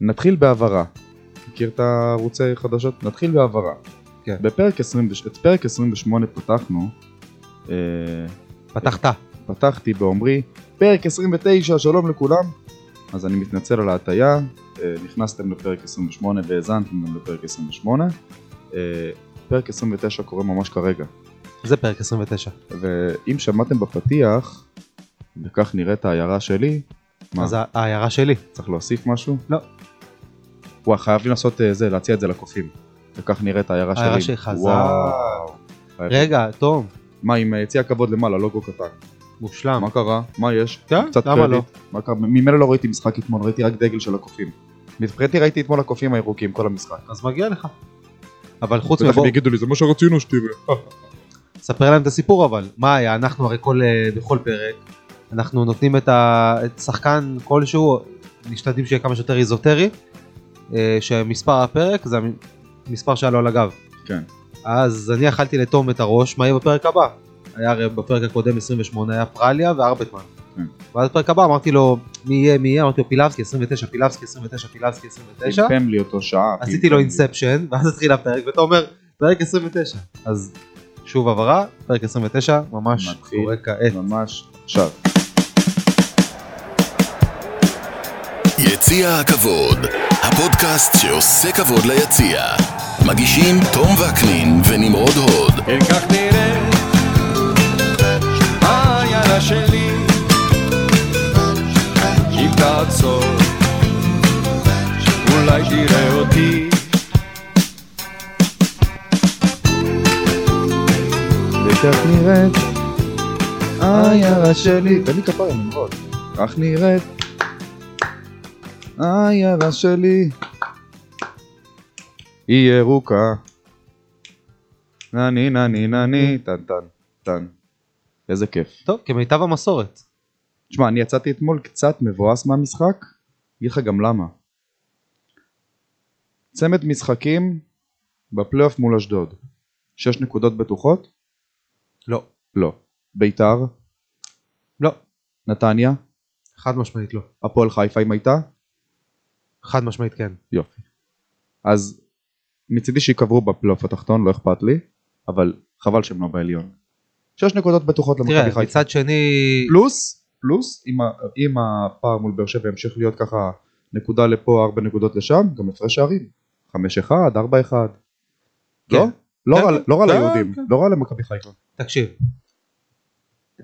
נתחיל בהעברה. מכיר את הערוצי חדשות? נתחיל בהעברה. כן. בפרק 20, את פרק 28 פתחנו, אה, פתחת. פתחתי באומרי, פרק 29, שלום לכולם. אז אני מתנצל על ההטייה, אה, נכנסתם לפרק 28 והאזנתם גם לפרק 28. אה, פרק 29 קורה ממש כרגע. זה פרק 29. ואם שמעתם בפתיח, וכך נראית העיירה שלי, מה, אז ה- העיירה שלי. צריך להוסיף משהו? לא. וואי, חייבים לעשות אה, זה, להציע את זה לקופים. וכך נראית העיירה שלי. העיירה שלך, זה- וואו. רגע, תום, מה, עם אה, יציע כבוד למעלה, לוגו קטן. מושלם. מה קרה? מה יש? כן, קצת למה קרדיט. מה קרה? ממילא לא ראיתי משחק אתמול, ראיתי רק דגל של הקופים. מבחינתי ראיתי אתמול הקופים הירוקים, כל המשחק. אז מגיע לך. אבל חוץ בטח מבוא, הם יגידו לי, זה מה שרצינו שתראה. ספר להם את הסיפור אבל. מה היה, אנחנו הרי כל, אה, בכל פרק, אנחנו נותנים את, ה, את שחקן כלשהו, משתדלים שיהיה כמה שיותר איזוטרי, אה, שמספר הפרק זה המספר שהיה לו על הגב. כן. אז אני אכלתי לתום את הראש, מה יהיה בפרק הבא? היה הרי בפרק הקודם 28 היה פרליה וארבטמן. כן. ואז בפרק הבא אמרתי לו מי יהיה מי יהיה, אמרתי לו פילבסקי 29, פילבסקי 29, פילבסקי 29, פמפם לי אותו שעה. עשיתי לו פמפם לי. אינספשן ואז התחיל הפרק ואתה אומר פרק 29. אז שוב הבהרה, פרק 29 ממש מתחיל. קורה כעת. ממש עכשיו. יציע הכבוד, הפודקאסט שעושה כבוד ליציע. מגישים תום וקנין ונמרוד הוד. כך נראה העיירה שלי אם תעצור אולי תראה אותי וכך נראית העיירה שלי. תן לי כפיים, נמרוד. כך נראית העיירה שלי. היא ירוקה. נני נני נני טן טן טן. איזה כיף. טוב, כמיטב המסורת. תשמע, אני יצאתי אתמול קצת מבואס מהמשחק, אגיד לך גם למה. צמד משחקים בפלייאוף מול אשדוד. שש נקודות בטוחות? לא. לא. ביתר? לא. נתניה? חד משמעית לא. הפועל חיפה אם הייתה? חד משמעית כן. יופי. אז מצידי שייקברו בפלייאוף התחתון, לא אכפת לי, אבל חבל שהם לא בעליון. שש נקודות בטוחות למכבי תראה, חיפה. מצד שני, פלוס, פלוס, אם, אם הפער מול באר שבע ימשיך להיות ככה נקודה לפה, ארבע נקודות לשם, גם הפרש שערים. חמש אחד, ארבע אחד. כן. לא? לא כן, רע- כן. לא כן, ליהודים. לא רע למכבי חיפה. תקשיב.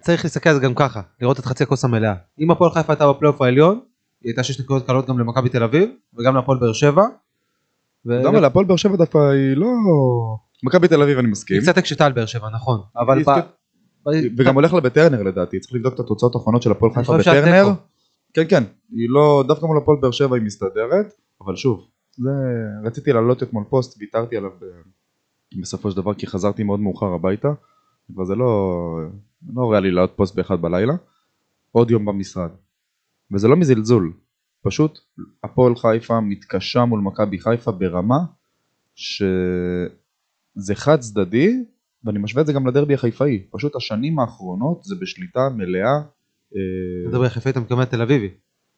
צריך להסתכל על זה גם ככה, לראות את חצי הכוס המלאה. אם הפועל חיפה הייתה בפלייאוף העליון, היא הייתה שש נקודות קלות גם למכבי תל אביב, וגם להפועל באר שבע. ו- למה להפועל באר שבע דווקא היא לא... מכבי תל אביב אני מסכים. היא קצת הקשתה על באר שבע, נכון. אבל ב- וגם הולך לה בטרנר לדעתי, צריך לבדוק את התוצאות האחרונות של הפועל חיפה בטרנר. כן כן, היא לא, דווקא מול הפועל באר שבע היא מסתדרת, אבל שוב, זה, רציתי להעלות אתמול פוסט, ויתרתי עליו בסופו של דבר כי חזרתי מאוד מאוחר הביתה, כבר זה לא, לא ריאלי לעלות פוסט באחד בלילה, עוד יום במשרד, וזה לא מזלזול, פשוט הפועל חיפה מתקשה מול מכבי חיפה ברמה שזה חד צדדי, ואני משווה את זה גם לדרבי החיפאי, פשוט השנים האחרונות זה בשליטה מלאה. אה, אתה מדבר חיפה אתה מתכוון תל אביבי.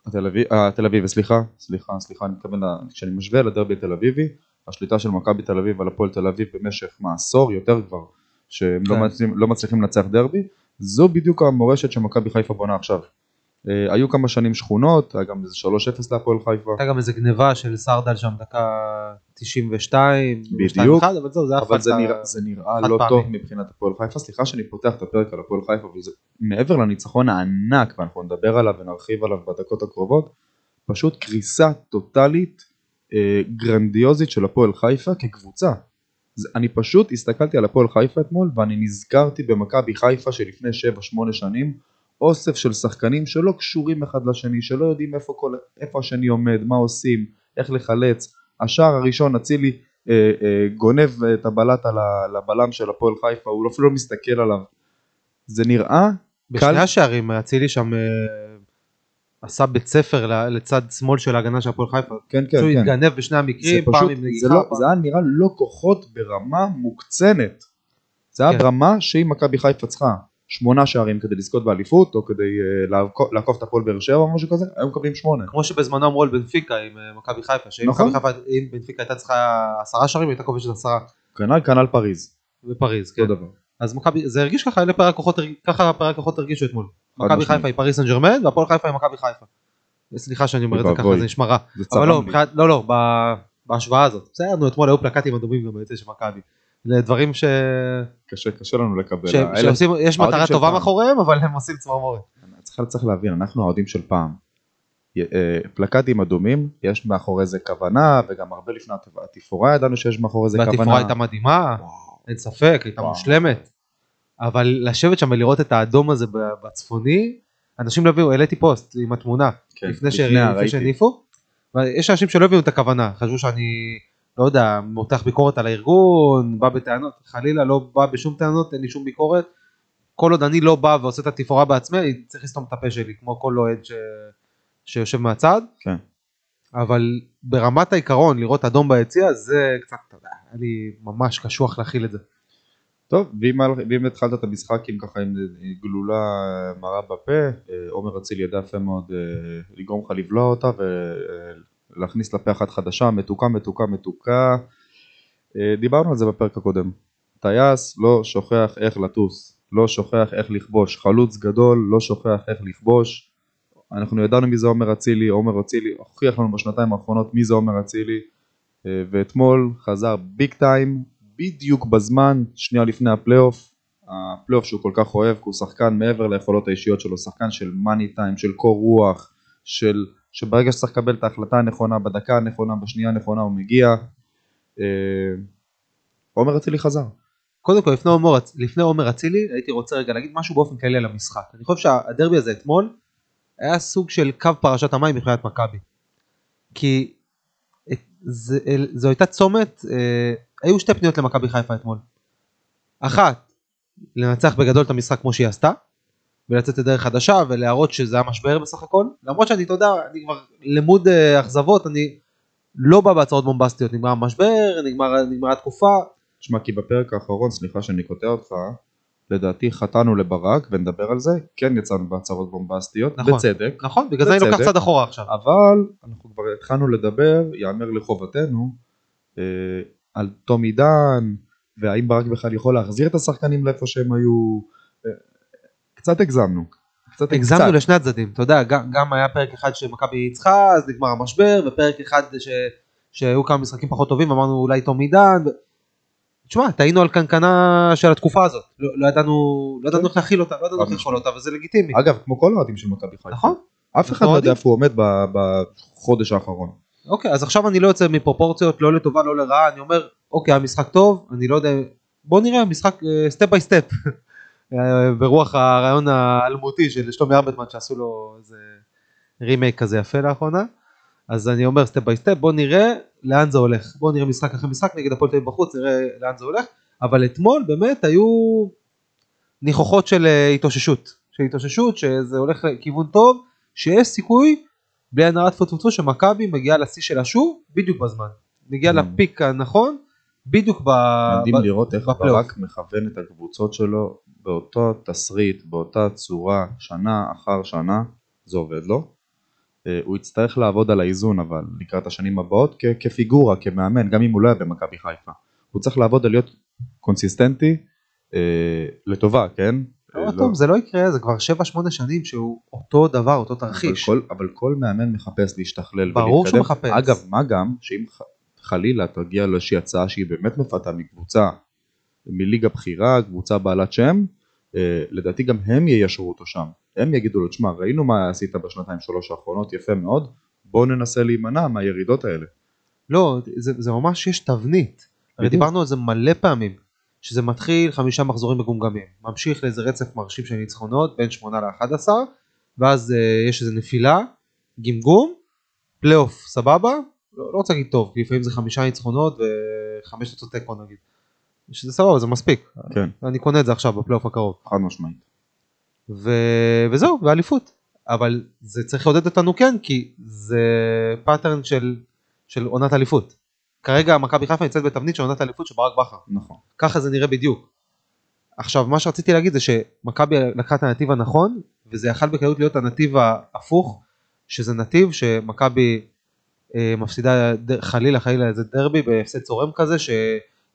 התל אה, תל אביב, סליחה, סליחה, סליחה, אני מתכוון, כשאני משווה לדרבי התל אביבי, השליטה של מכבי תל אביב על הפועל תל אביב במשך מה, עשור, יותר כבר, שהם לא, כן. מצליחים, לא מצליחים לנצח דרבי, זו בדיוק המורשת שמכבי חיפה בונה עכשיו. אה, היו כמה שנים שכונות, היה גם איזה 3-0 להפועל חיפה, הייתה גם איזה גניבה של סרדל שם דקה 92, בדיוק. 2-1, אבל זהו, זה היה אבל זה נראה, זה נראה לא פעמי. טוב מבחינת הפועל חיפה, סליחה שאני פותח את הפרק על הפועל חיפה, אבל זה מעבר לניצחון הענק, ואנחנו נדבר עליו ונרחיב עליו בדקות הקרובות, פשוט קריסה טוטאלית, אה, גרנדיוזית של הפועל חיפה כקבוצה. אני פשוט הסתכלתי על הפועל חיפה אתמול, ואני נזכרתי במכבי חיפה שלפני 7-8 שנים, אוסף של שחקנים שלא קשורים אחד לשני, שלא יודעים איפה, כל, איפה השני עומד, מה עושים, איך לחלץ. השער הראשון, אצילי אה, אה, גונב את הבלט על ה- לבלם של הפועל חיפה, הוא אפילו לא מסתכל עליו. זה נראה בשני קל- השערים אצילי שם אה, עשה בית ספר לצד שמאל של ההגנה של הפועל חיפה. כן כן כן. התגנב בשני המקרים, פעם עם זה, נגיחה. לא, פעם- זה היה נראה לא כוחות ברמה מוקצנת. זה היה כן. ברמה שהיא מכבי חיפה צריכה. שמונה שערים כדי לזכות באליפות, או כדי אה, לעקוף- את הפועל באר שבע או משהו כזה, היו מקבלים שמונה. כמו שבזמנו אמרו על בנפיקה עם אה, מכבי חיפה, שאם נכון. חיפה, בנפיקה הייתה צריכה עשרה שערים, היא הייתה כובשת עשרה כנ"ל כנ"ל פריז, בפריז, כן. אותו דבר. אז מכבי, זה הרגיש ככה, אלה פערי הכוחות, ככה פערי הכוחות הרגישו אתמול. מכבי. חיפה היא פריס סן ג'רמן, והפועל חיפה היא מכבי חיפה. סליחה שאני אומר את זה ככה. זה נשמע רע. אבל לא, לא, לא, בהשוואה הזאת. בסדר, נו, אתמול היו פלקטים אדומים גם ביציע של מכבי. זה דברים ש... קשה, קשה לנו לקבל. ש... האלה- שעושים, יש מטרה טובה פעם. מאחוריהם, אבל הם עושים צמרמורת. צריך, צריך להבין, אנחנו האוהדים של פעם. אה, פלקטים אדומים, יש מאחורי זה כוונה, וגם הרבה לפני התפ- התפאורה ידענו שיש מאחורי זה כוונה. והתפאורה הייתה מדהימה, וואו. אין ספק, הייתה. מושלמת. אבל לשבת שם ולראות את האדום הזה בצפוני, אנשים לא הבינו, העליתי פוסט עם התמונה, כן, לפני. שהניפו. ויש אנשים שלא הבינו את הכוונה, חשבו שאני, לא יודע, מותח ביקורת על הארגון, בא בטענות, חלילה לא בא בשום טענות, אין לי שום ביקורת. כל עוד אני לא בא ועושה את התפאורה בעצמי, אני צריך לסתום את הפה שלי, כמו כל אוהד ש... שיושב מהצד. כן. אבל ברמת העיקרון, לראות אדום ביציע, זה קצת, אתה יודע, היה לי ממש קשוח להכיל את זה. טוב, ואם, ואם התחלת את המשחק עם ככה עם גלולה מרה בפה, אה, עומר אצילי ידע יפה מאוד אה, לגרום לך לבלוע אותה ולהכניס לפה אחת חדשה, מתוקה, מתוקה, מתוקה. אה, דיברנו על זה בפרק הקודם. טייס לא שוכח איך לטוס, לא שוכח איך לכבוש, חלוץ גדול לא שוכח איך לכבוש. אנחנו ידענו מי זה עומר אצילי, עומר אצילי הוכיח לנו בשנתיים האחרונות מי זה עומר אצילי אה, ואתמול חזר big time בדיוק בזמן, שנייה לפני הפלייאוף, הפלייאוף שהוא כל כך אוהב, כי הוא שחקן מעבר ליכולות האישיות שלו, שחקן של money time, של קור רוח, של, שברגע שצריך לקבל את ההחלטה הנכונה, בדקה הנכונה, בשנייה הנכונה הוא מגיע. אה, עומר אצילי חזר. קודם כל לפני עומר, לפני עומר אצילי הייתי רוצה רגע להגיד משהו באופן כללי על המשחק. אני חושב שהדרבי הזה אתמול היה סוג של קו פרשת המים מבחינת מכבי. כי זו הייתה צומת, אה, היו שתי פניות למכבי חיפה אתמול. אחת, לנצח בגדול את המשחק כמו שהיא עשתה, ולצאת לדרך חדשה ולהראות שזה היה משבר בסך הכל. למרות שאני, אתה יודע, אני כבר למוד אה, אכזבות, אני לא בא בהצעות בומבסטיות, נגמר המשבר, נגמר, נגמרה התקופה, תשמע, כי בפרק האחרון, סליחה שאני קוטע אותך, לדעתי חטאנו לברק, ונדבר על זה, כן יצאנו בהצהרות בומבסטיות, נכון. בצדק, נכון, בגלל זה אני לוקח. צעד אחורה עכשיו. אבל אנחנו כבר התחלנו לדבר, יאמר לחובתנו, אה, על תום עידן, והאם ברק בכלל יכול להחזיר את השחקנים לאיפה שהם היו, אה, קצת הגזמנו. קצת הגזמנו קצת. לשני הצדדים, אתה יודע, גם, גם היה פרק אחד שמכבי ניצחה, אז נגמר המשבר, ופרק אחד ש, שהיו כמה משחקים פחות טובים, אמרנו אולי תום עידן. ו... תשמע, טעינו על קנקנה של התקופה הזאת, לא, לא ידענו, לא ידענו איך להכיל אותה, לא ידענו איך לאכול אותה, וזה לגיטימי. אגב, כמו כל האוהדים של מכבי חיפה. נכון? אף אחד לא יודע. איפה הוא עומד בחודש האחרון. אוקיי, אז עכשיו אני לא יוצא מפרופורציות, לא לטובה, לא לרעה, אני אומר, אוקיי, המשחק טוב, אני לא יודע, בוא נראה, המשחק step by step. ברוח הרעיון האלמותי של שלומי ארבטמן שעשו לו איזה רימייק כזה יפה לאחרונה. אז אני אומר step by step, בוא נראה לאן זה הולך. בוא נראה משחק אחרי משחק נגד הפועל תל אביב בחוץ, נראה לאן זה הולך. אבל אתמול באמת היו ניחוחות של אה, התאוששות. של התאוששות, שזה הולך לכיוון טוב, שיש סיכוי, בלי הרע טפו טפו שמכבי מגיעה לשיא שלה שוב, בדיוק בזמן. מגיעה Mm. לפיק הנכון, בדיוק ב... מדהים לראות איך בפלייאוף. ברק מכוון את הקבוצות שלו באותו תסריט, באותה צורה, שנה אחר שנה, זה עובד לו. אה, הוא יצטרך לעבוד על האיזון אבל לקראת השנים הבאות כ- כפיגורה, כמאמן, גם אם הוא לא היה במכבי חיפה. הוא צריך לעבוד על להיות קונסיסטנטי אה, לטובה, כן? לא, אה, טוב, זה לא יקרה, זה כבר 7-8 שנים שהוא אותו דבר, אותו אבל תרחיש. כל, אבל כל מאמן מחפש להשתכלל ברור ולהתקדם. שהוא מחפש. אגב, מה גם שאם חלילה תגיע לאיזושהי הצעה שהיא באמת מפתה מקבוצה, מליגה בכירה, קבוצה בעלת שם, אה, לדעתי גם הם יישרו אותו שם. הם יגידו לו, תשמע, ראינו מה עשית בשנתיים שלוש האחרונות, יפה מאוד, בוא ננסה להימנע מהירידות האלה. לא, זה, זה ממש יש תבנית. הרי. דיברנו על זה מלא פעמים, שזה מתחיל חמישה מחזורים מגומגמים, ממשיך לאיזה רצף מרשים של ניצחונות בין 8 ל-11, ואז אה, יש איזה נפילה, גמגום, פלייאוף סבבה, לא, לא רוצה להגיד טוב, כי לפעמים זה חמישה ניצחונות וחמש תוצאות תיקו נגיד. שזה סבבה, זה מספיק, כן, אני קונה את זה עכשיו בפלייאוף הקרוב. חד משמעית. ו... וזהו, ואליפות. אבל זה צריך לעודד אותנו כן, כי זה pattern של, של עונת אליפות. כרגע מכבי חיפה נמצאת בתבנית של עונת אליפות של ברק בכר. נכון. ככה זה נראה בדיוק. עכשיו מה שרציתי להגיד זה שמכבי לקחה את הנתיב הנכון וזה יכל בקלות להיות הנתיב ההפוך שזה נתיב שמכבי אה, מפסידה חלילה חלילה איזה דרבי בהפסד צורם כזה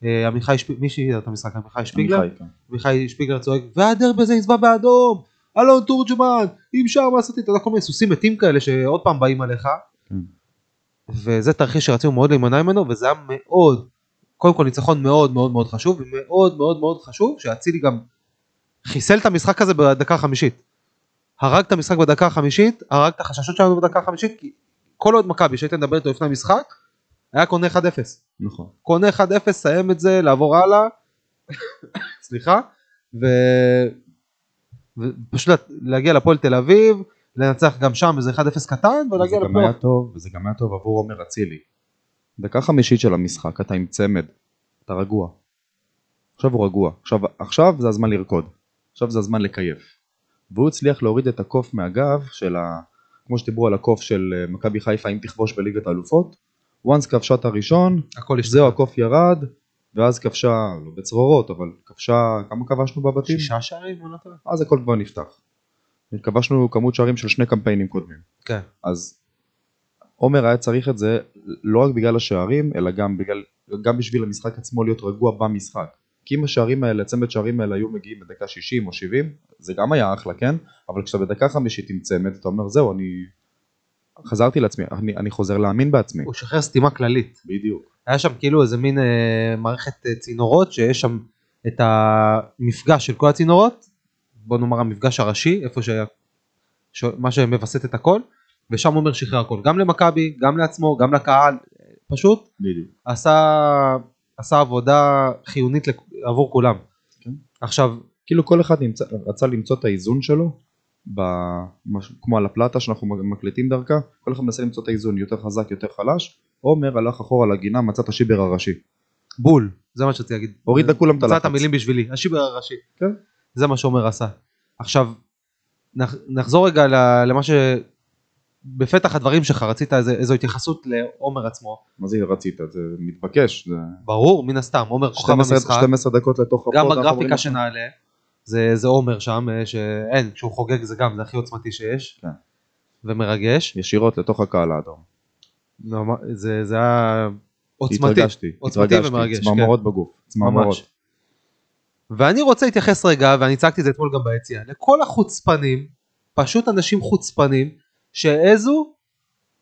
שעמיחי שפיגלר, מי שהיא את המשחק עמיחי שפיגלר, עמיחי, כן. עמיחי שפיגלר צועק והדרבי הזה יצבע באדום אלון תורג'מן אם שם עשיתי אתה יודע כל מיני סוסים מתים כאלה שעוד פעם באים עליך כן. וזה תרחיש שרצינו מאוד להימנע ממנו וזה היה מאוד קודם כל ניצחון מאוד מאוד מאוד חשוב ומאוד מאוד מאוד חשוב שאצילי גם חיסל את המשחק הזה בדקה החמישית. הרג את המשחק בדקה החמישית, הרג את החששות שלנו בדקה החמישית, כי כל עוד מכבי שהייתי מדבר איתו לפני המשחק, היה קונה 1-0. נכון. קונה 1-0, סיים את זה, לעבור הלאה, סליחה, ו... ופשוט להגיע לפועל תל אביב, לנצח גם שם איזה 1-0 קטן, זה ולהגיע גם היה. טוב, וזה גם היה טוב עבור עומר אצילי. דקה חמישית של המשחק, אתה עם צמד, אתה רגוע. עכשיו הוא רגוע, עכשיו, עכשיו זה הזמן לרקוד, עכשיו זה הזמן לקייף. והוא הצליח להוריד את הקוף מהגב של ה... כמו שדיברו על הקוף של אה, מכבי חיפה אם תכבוש בליגת האלופות, once כבשה את הראשון, הכל יש זהו הקוף ירד, ואז כבשה, לא בצרורות, אבל כבשה, כמה כבשנו בבתים? שישה שערים, לא. אז הכל כבר נפתח. כבשנו כמות שערים של שני קמפיינים קודמים. כן. אז עומר היה צריך את זה לא רק בגלל השערים, אלא גם, בגלל, גם בשביל המשחק עצמו להיות רגוע במשחק. כי אם השערים האלה, צמד שערים האלה היו מגיעים בדקה 60 או 70, זה גם היה אחלה, כן? אבל כשאתה בדקה חמישית עם צמד, אתה אומר, זהו, אני חזרתי לעצמי, אני, אני חוזר להאמין בעצמי. הוא שחרר סתימה כללית. בדיוק. היה שם כאילו איזה מין אה, מערכת אה, צינורות שיש שם את המפגש של כל הצינורות, בוא נאמר המפגש הראשי, איפה שהיה, ש... מה שמווסת את הכל, ושם עומר שחרר הכל, גם למכבי, גם לעצמו, גם לקהל, פשוט בדיוק. עשה, עשה עבודה חיונית לכ- עבור כולם. כן. עכשיו, כאילו כל אחד נמצא, רצה למצוא את האיזון שלו, במש, כמו על הפלטה שאנחנו מקליטים דרכה, כל אחד מנסה למצוא את האיזון יותר חזק, יותר חלש, עומר הלך אחורה לגינה, מצא את השיבר הראשי. בול, זה מה שרציתי להגיד. הוריד לכולם את מצא הלחץ. את המילים בשבילי, השיבר הראשי. כן. זה מה שעומר עשה. עכשיו, נח, נחזור רגע למה ש... בפתח הדברים שלך רצית איזה, איזו התייחסות לעומר עצמו. מה זה רצית? זה מתבקש. זה... ברור, מן הסתם, עומר כוכב 12, המשחק. 12 דקות לתוך גם הפוד, רואים בגרפיקה. שנעלה, זה, זה עומר שם, אה, שאין, כשהוא חוגג זה גם, זה הכי עוצמתי שיש. כן. ומרגש. ישירות לתוך הקהל האדום. מה- זה, זה היה עוצמתי. התרגשתי, עוצמתי התרגשתי, ומרגש, כן. צמרמורות בגוף, צמרמורות. ואני רוצה להתייחס רגע, ואני צעקתי את זה אתמול גם ביציאה, לכל החוצפנים, פשוט אנשים חוצפנים, שהעזו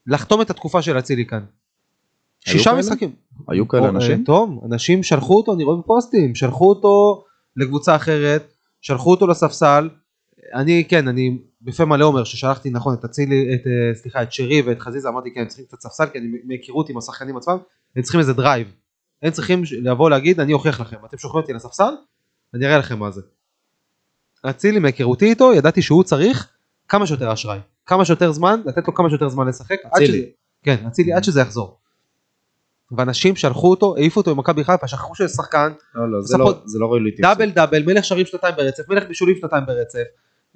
לחתום את התקופה של אצילי כאן. שישה כאלה? משחקים. היו כאלה או, אנשים? אה, תום, אנשים שלחו אותו, אני רואה בפוסטים, שלחו אותו לקבוצה אחרת, שלחו אותו לספסל. אני, כן, אני בפה מלא אומר ששלחתי נכון את אצילי, את, אה, סליחה, את שרי ואת חזיזה, אמרתי כן, הם צריכים קצת ספסל, כי אני מהיכרות עם השחקנים עצמם, הם צריכים איזה drive. הם צריכים לבוא להגיד, אני אוכיח לכם, אתם שולחים אותי לספסל, אני אראה לכם מה זה. אצילי מהיכרותי איתו, ידעתי שהוא צריך כמה שיותר אשראי, כמה שיותר זמן, לתת לו כמה שיותר זמן לשחק. אצילי. כן, אצילי, עד שזה יחזור. ואנשים שלחו אותו, העיפו אותו ממכבי חיפה, שכחו שזה שחקן, לא, לא, זה לא- זה לא ראוי להתייחס. דאבל דאבל, מלך שערים שנתיים ברצף, מלך בישולים שנתיים ברצף,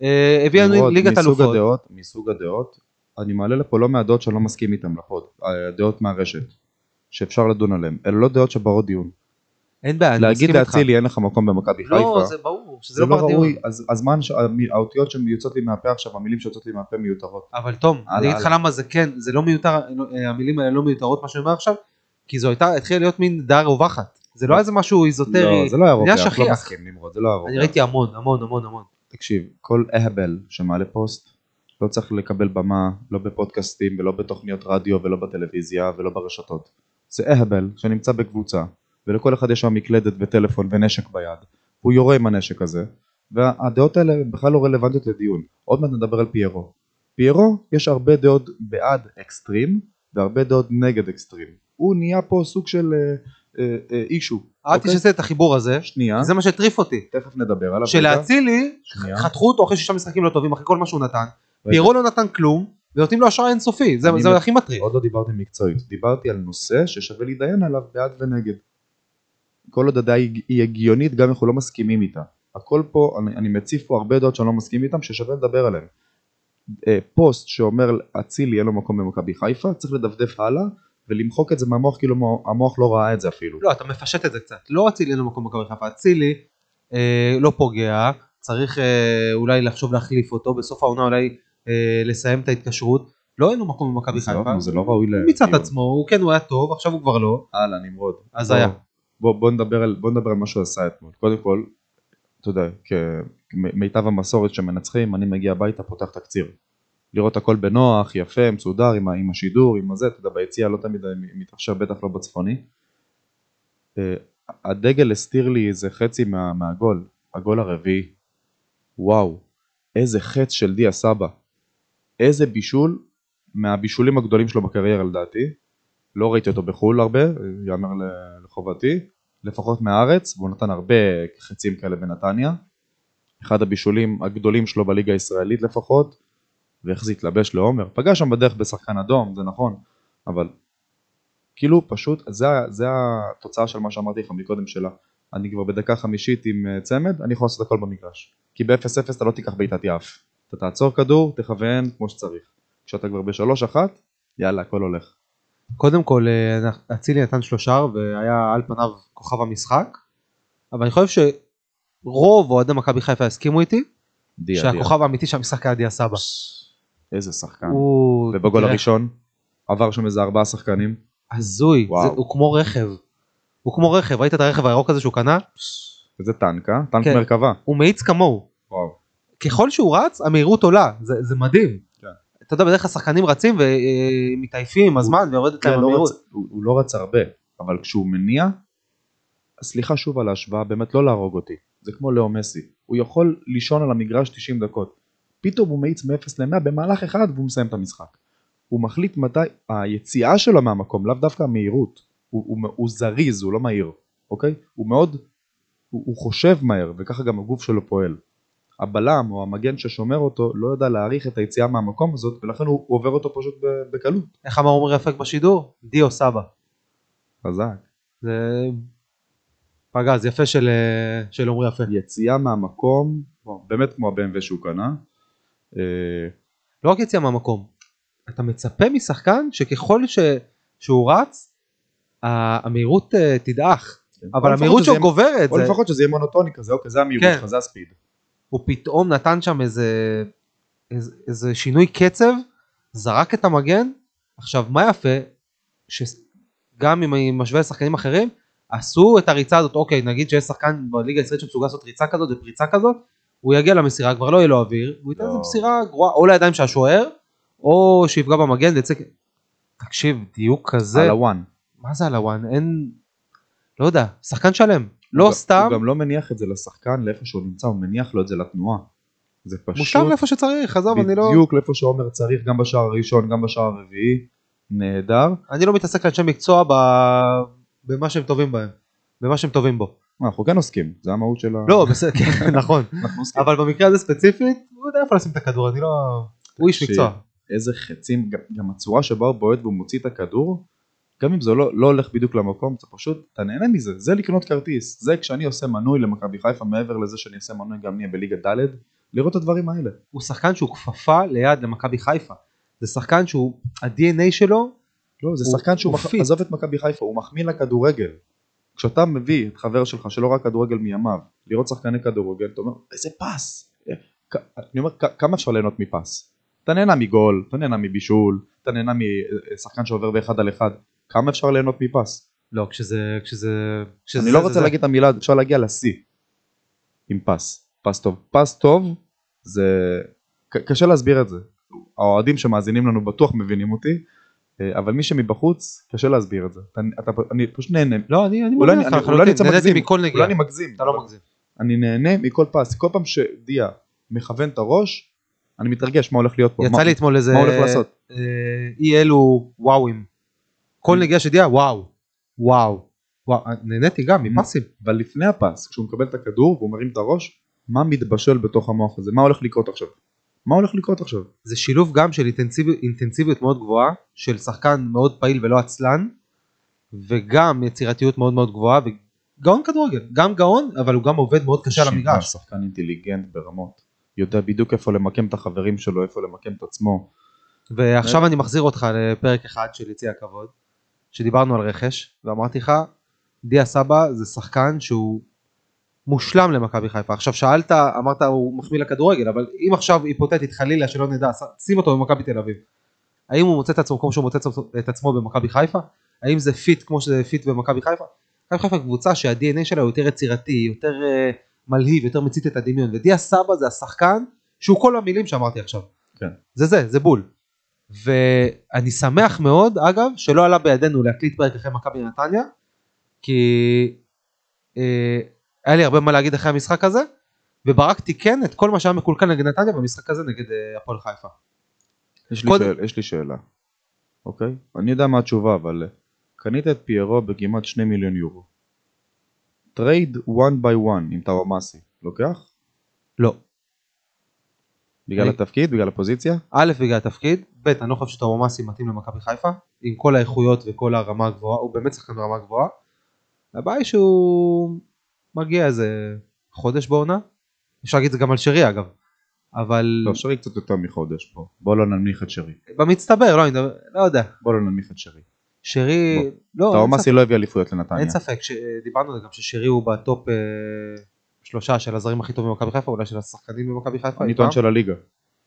אה, הביא לנו ליגת אלופות. מסוג הדעות, אני מעלה לפה לא מהדעות שאני לא מסכים איתן לפוד, הדעות מהרשת, שאפשר לדון עליהן, אלה לא דעות שברות דיון. אין בעיה, אני להגיד מסכים איתך. לאצילי אין לך מקום במכבי לא, חיפה, זה ברור, שזה זה לא לא בר דיון. אז הזמן, המ- האותיות שיוצאות לי מהפה עכשיו, המילים שיוצאות לי מהפה מיותרות. אבל תום, אני אגיד לך. למה זה כן, זה לא מיותר, אה, המילים האלה לא מיותרות מה שאני אומר עכשיו, כי זו הייתה, התחילה להיות מין דעה רווחת. זה לא איזה משהו איזוטרי, לא, זה לא היה רווח, לא שכיח. מסכים נמרוד, זה לא היה רווח. אני ראיתי המון, המון, המון, המון. תקשיב, כל אהבל שמעלה פוסט לא צריך לקבל במה, לא בפודקאסטים ולא בתוכניות רדיו ולא בטלוויזיה ולא ברשתות. זה אהבל שנמצא בקבוצה, ולכל אחד יש שם מקלדת וטלפון ונשק ביד. הוא יורה עם הנשק הזה, והדעות האלה בכלל לא רלוונטיות לדיון. עוד מעט נדבר על פיירו. פיירו, יש הרבה דעות בעד אקסטרים, והרבה דעות נגד אקסטרים. הוא נהיה פה סוג של אה, אה, אה, אישו. אהבתי אוקיי? שעשית את החיבור הזה, שנייה, זה מה שהטריף אותי. תכף נדבר עליו. שנייה. חתכו אותו אחרי שישה משחקים לא טובים, אחרי כל מה שהוא נתן, רגע. פיירו לא נתן כלום, ונותנים לו אשראי אינסופי, זה אני זה מ- הכי מטריד. עוד לא דיברתי מקצועית, דיברתי על נושא ששווה להתדיין עליו בעד ונגד. כל עוד הדעה היא הגיונית גם אם אנחנו לא מסכימים איתה. הכל פה, אני, אני מציף פה הרבה דעות שאני לא מסכים איתם ששווה לדבר עליהם. אה, פוסט שאומר אצילי אין לו מקום במכבי חיפה, צריך לדפדף הלאה ולמחוק את זה מהמוח כאילו מו- המוח לא ראה את זה אפילו. לא, אתה מפשט את זה קצת. לא אצילי אין מקום במכבי חיפה, אצילי אה, לא פוגע, צריך אה, אולי לחשוב להחליף אותו, בסוף העונה אולי אה, לסיים את ההתקשרות. לא אין לו מקום במכבי לא- חיפה. זה לא ראוי ל... הוא מיצה את עצמו, הוא כן הוא היה טוב, עכשיו הוא כבר לא. הלאה נמרוד. אז היה. בוא, בוא, נדבר על, בוא נדבר על מה שהוא עשה אתמול. קודם כל, אתה יודע, כמיטב המסורת שמנצחים, אני מגיע הביתה, פותח תקציר. לראות הכל בנוח, יפה, מסודר, עם, עם השידור, עם הזה, אתה יודע, ביציע לא תמיד מתאפשר, בטח לא בצפוני. אה, הדגל הסתיר לי איזה חצי מה, מהגול, הגול הרביעי. וואו, איזה חץ של דיה סבא. איזה בישול, מהבישולים הגדולים שלו בקריירה לדעתי. לא ראיתי אותו בחו"ל הרבה, יאמר לחובתי, לפחות מהארץ, והוא נתן הרבה חצים כאלה בנתניה. אחד הבישולים הגדולים שלו בליגה הישראלית לפחות, ואיך זה התלבש לעומר. פגש שם בדרך בשחקן אדום, זה נכון, אבל כאילו פשוט, זה, זה התוצאה של מה שאמרתי לך מקודם שלה. אני כבר בדקה חמישית עם אה, צמד, אני יכול לעשות הכל במגרש. כי ב-0-0 אתה לא תיקח בעיטת יעף. אתה תעצור כדור, תכוון כמו שצריך. כשאתה כבר ב-3-1, יאללה, הכל הולך. קודם כל אה, אצילי נתן שלושה והיה על פניו כוכב המשחק, אבל אני חושב שרוב אוהדי מכבי חיפה הסכימו איתי, דיה. שהכוכב האמיתי של המשחק היה דיה סבא. איזה שחקן. הוא ובגול תראה, הראשון עבר שם איזה ארבעה שחקנים. הזוי. זה- הוא כמו רכב. הוא כמו רכב, ראית את הרכב הירוק הזה שהוא קנה? איזה טנק, אה? טנק כן. מרכבה. הוא מאיץ כמוהו. וואו. ככל שהוא רץ המהירות עולה, זה, זה מדהים. כן. אתה יודע בדרך כלל שחקנים רצים ומתעייפים עם הזמן ויורדת להם כן, לא המהירות. רץ, הוא, הוא לא רץ הרבה, אבל כשהוא מניע, סליחה שוב על ההשוואה, באמת לא להרוג אותי. זה כמו לאו מסי. הוא יכול לישון על המגרש 90 דקות. פתאום הוא מאיץ מ-0 ל-100 במהלך אחד והוא מסיים את המשחק. הוא מחליט מתי, היציאה שלו מהמקום, לאו דווקא המהירות. הוא, הוא, הוא זריז, הוא לא מהיר, אוקיי? הוא מאוד, הוא, הוא חושב מהר, וככה גם הגוף שלו פועל. הבלם או המגן ששומר אותו לא יודע להעריך את היציאה מהמקום הזאת ולכן הוא, הוא עובר אותו פשוט בקלות. איך אמר עומר יפק בשידור? דיו סבא. חזק. זה פגז יפה של אה, של עומרי יפה. יציאה מהמקום, באמת כמו ה-BMW שהוא קנה. אה, לא רק יציאה מהמקום. אתה מצפה משחקן שככל ש... שהוא רץ, המהירות אה, תדעך. או אבל המהירות שלו יהיה- גוברת. או זה- לפחות שזה יהיה מונוטוני כזה, אוקיי, זה המהירות כן. שלך, זה הספיד. הוא פתאום נתן שם איזה, איזה, איזה שינוי קצב, זרק את המגן. עכשיו מה יפה, שגם אם אני משווה לשחקנים אחרים, עשו את הריצה הזאת, אוקיי, נגיד שיש שחקן בליגה הישראלית שמסוגל לעשות ריצה כזאת ופריצה כזאת, הוא יגיע למסירה, כבר לא יהיה לו אוויר, הוא ייתן לא. איזה מסירה גרועה, או לידיים של השוער, או שיפגע במגן ויצא... תקשיב, דיוק כזה, על הוואן. מה זה על הוואן? אין... לא יודע, שחקן שלם. לא הוא- סתם, הוא גם לא מניח את זה לשחקן לאיפה שהוא נמצא, הוא מניח לו את זה לתנועה. זה פשוט מושלם לאיפה שצריך, עזוב, אני לא... בדיוק לאיפה שעומר צריך, גם בשער הראשון, גם בשער הרביעי. נהדר. אני לא מתעסק לאנשי מקצוע ב... במה שהם טובים בהם, במה שהם טובים בו. אנחנו כן עוסקים, זה המהות של ה... לא, בסדר, כן, נכון. אבל במקרה הזה ספציפית, הוא יודע איפה לשים את הכדור, אני לא... הוא איש מקצוע. איזה חצים, גם, הצורה שבה הוא בועט והוא מוציא את הכדור, גם אם זה לא, לא הולך בדיוק למקום, זה פשוט, אתה נהנה מזה, זה לקנות כרטיס, זה כשאני עושה מנוי למכבי חיפה, מעבר לזה שאני עושה מנוי גם נהיה בליגה ד', לראות את הדברים האלה. הוא שחקן שהוא כפפה ליד למכבי חיפה. זה שחקן שהוא, ה-DNA שלו, לא, זה הוא- שחקן שהוא, הוא מח... עזוב את מכבי חיפה, הוא מחמיא לכדורגל. כשאתה מביא את חבר שלך שלא רק כדורגל מימיו, לראות שחקני כדורגל, אתה אומר, איזה פס. אני אומר, כמה אפשר ליהנות מפס? אתה נהנה מגול, אתה נהנה מבישול, אתה נהנה משחקן שעובר באחד על אחד, כמה אפשר ליהנות מפס? לא, כשזה, כשזה, כשזה... אני לא רוצה להגיד את המילה, אפשר להגיע לשיא עם פס, פס טוב. פס טוב זה, קשה להסביר את זה. האוהדים שמאזינים לנו בטוח מבינים אותי, אה, אבל מי שמבחוץ, קשה להסביר את זה. אתה, אתה, אני פשוט נהנה. לא, אני אני אולי מבין אני- אותך אולי אני נהניתי מגזים, מכל נגיעה. אולי אני מגזים. אתה לא מגזים. אני נהנה מכל פס. כל פעם שדיה מכוון את הראש, אני מתרגש מה הולך להיות פה. יצא לי אתמול איזה... מה הולך לעשות? אה, אי אלו וואוים. כל נגיעה שדיעה וואו. וואו. וואו. נהניתי גם מפסים. אבל לפני הפס, כשהוא מקבל את הכדור והוא מרים את הראש, מה מתבשל בתוך המוח הזה? מה הולך לקרות עכשיו? מה הולך לקרות עכשיו? זה שילוב גם של אינטנסיביות, אינטנסיביות מאוד גבוהה, של שחקן מאוד פעיל ולא עצלן, וגם יצירתיות מאוד מאוד גבוהה, וגאון כדורגל. גם גאון, אבל הוא גם עובד מאוד קשה על המגרש. שחקן אינטליגנט ברמות. יודע בדיוק איפה למקם את החברים שלו, איפה למקם את עצמו. ועכשיו אני מחזיר אותך לפרק אחד של יציע הכבוד, שדיברנו על רכש, ואמרתי לך, דיה סבא זה שחקן שהוא מושלם למכבי חיפה. עכשיו שאלת, אמרת הוא מחמיא לכדורגל, אבל אם עכשיו היפותטית חלילה שלא נדע, שים אותו במכבי תל אביב. האם הוא מוצא את עצמו כמו שהוא מוצא את עצמו- במכבי חיפה? האם זה fit כמו שזה fit במכבי חיפה? מכבי חיפה קבוצה שה-DNA שלה יותר יצירתי, יותר אה, מלהיב, יותר מצית את הדמיון, ודיה סבא זה השחקן שהוא כל המילים שאמרתי עכשיו. כן. זה זה, זה בול. ואני שמח מאוד, אגב, שלא עלה בידינו להקליט פרק אחרי מכבי נתניה, כי אה, היה לי הרבה מה להגיד אחרי המשחק הזה, וברק תיקן את כל מה שהיה מקולקל נגד נתניה במשחק הזה נגד אה, הפועל חיפה. יש לי, קודם- שאל, יש לי שאלה, אוקיי? אני יודע מה התשובה, אבל אה, קנית את פיירו בכמעט 2 מיליון יורו. trade one by one עם טאוואמאסי, לוקח? לא. בגלל אני- התפקיד? בגלל הפוזיציה? א' בגלל התפקיד, ב' אני לא חושב שטוואמאסי מתאים למכבי חיפה, עם כל האיכויות וכל הרמה הגבוהה, הוא באמת שחקן ברמה גבוהה. הבעיה שהוא מגיע איזה חודש בעונה, אפשר להגיד את זה גם על שרי אגב, אבל לא, שרי קצת יותר מחודש פה. בוא לא ננמיך את שרי. במצטבר, לא, אני מדבר- לא יודע, בוא לא ננמיך את שרי. שרי, לא, אין טאוואמאסי לא הביא אליפויות לנתניה. אין ספק, ש- דיברנו על זה גם ששירי הוא בטופ אה, שלושה של הזרים הכי טובים במכבי חיפה, אולי של השחקנים במכבי חיפה, אני טוען. של הליגה.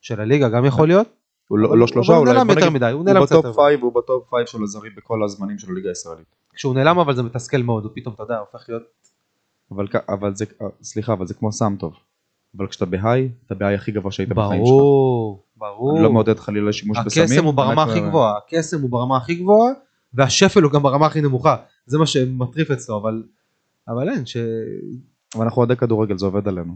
של הליגה גם יכול להיות, הוא לא- לא שלושה אבל הוא אולי, נעלם בוא יותר מדי, הוא הוא נעלם קצת ב top יותר. five, הוא ב top five של הזרים בכל הזמנים של הליגה הישראלית. כשהוא נעלם אבל זה מתסכל מאוד, הוא פתאום, אתה יודע, הופך להיות אבל אבל זה, אה, סליחה, אבל זה כמו סם טוב. אבל כשאתה ב high, אתה ב high הכי גבוה שהיית בחיים שלך. ברור, ברור. אני לא מעודד חלילה שימוש בסמים. הקסם הוא ברמה הכי גבוהה, הקסם הוא ברמה הכי גבוהה, והשפל הוא גם ברמה הכי נמוכה. זה מה שמטריף אצלו, אבל... אבל אין, ש... אבל אנחנו אוהדי כדורגל, זה עובד עלינו.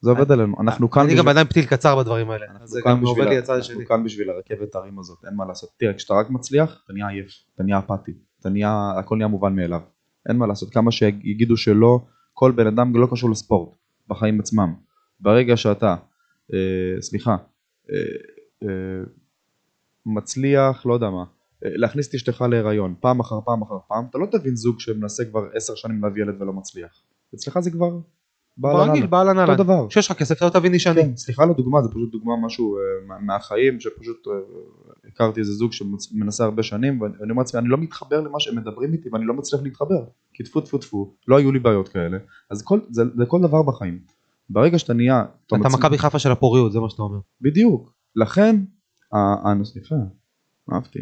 זה עובד עלינו. אנחנו כאן אני בשביל- גם עדיין פתיל קצר בדברים האלה. זה גם עובד לי הצד השני. אנחנו כאן בשביל הרכבת ההרים הזאת, אין מה לעשות. תראה, כשאתה רק מצליח, אתה נהיה עייף, אתה נהיה אפאתי, אתה נהיה, הכל נהיה מובן מאליו. אין מה לעשות, כמה שיגידו שלא, כל בן אדם לא קשור לספורט, בחיים עצמם. ברגע שאתה, אה, סליחה, אה, אה, מצליח, לא יודע מה, אה, להכניס את אשתך להיריון, פעם אחר פעם אחר פעם, אתה לא תבין זוג שמנסה כבר עשר שנים להביא ילד ולא מצליח. אצלך זה כבר ברגיל. בעל הנהלה. אותו דבר. כשיש לך כסף אתה לא תביא נשענים. כן, סליחה על הדוגמה, זה פשוט דוגמה משהו אה, מה- מהחיים, שפשוט אה, הכרתי איזה זוג שמנסה הרבה שנים, ואני אומר לעצמי, אני לא מתחבר למה שהם מדברים איתי, ואני לא מצליח להתחבר, כי טפו טפו טפו, לא היו לי בעיות כאלה, אז כל, זה, זה כל דבר בחיים. ברגע שאתה נהיה, אתה מצ- מכבי חיפה של הפוריות, זה מה שאתה אומר. בדיוק, לכן, הנושא, יפה, אהבתי.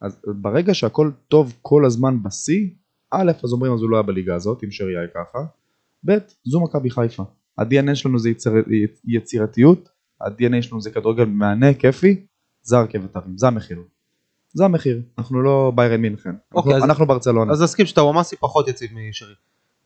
אז ברגע שהכל טוב כל הזמן בשיא, א', אז אומרים אז הוא לא היה בליגה הזאת, אם שרי היה ככה, ב', זו מכבי חיפה. ה-DNA שלנו זה יציר... יצירתיות, ה-DNA שלנו זה כדורגל מהנה, כיפי, זה הרכבת הרים, זה המחיר. זה המחיר, אנחנו לא ביירן מינכן, אוקיי, אנחנו, אז- אנחנו ברצלונה. אז נסכים שטוואמאסי פחות יציב משרי.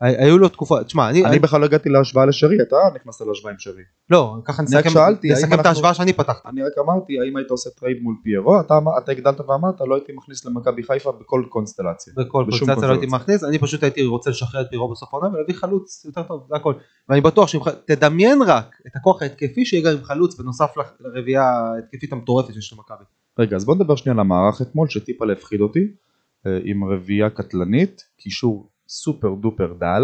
הי- היו לו תקופה, תשמע, אני, אני בכלל לא הגעתי להשוואה לשרי, אתה נכנסת להשוואה עם שרי. לא, ככה נסכם נסכם את ההשוואה שאני פתחתי. אני רק אמרתי, האם היית עושה trade מול פיירו, אתה, אתה הגדלת ואמרת, לא הייתי מכניס למכבי חיפה בכל קונסטלציה. בכל קונסטלציה לא הייתי. מכניס, אני פשוט הייתי רוצה לשחרר את פירו בסוף העונה ולהביא חלוץ יותר טוב, זה הכל. ואני בטוח שאם תדמיין רק את הכוח ההתקפי שיהיה גם עם חלוץ בנוסף לרביעייה ההתקפית המטורפת שיש למכבי. רגע, אז בוא נדבר שנייה על המערך אתמול, שטיפה להפחיד אותי, אה, עם רביעייה קטלנית, קישור סופר דופר דל,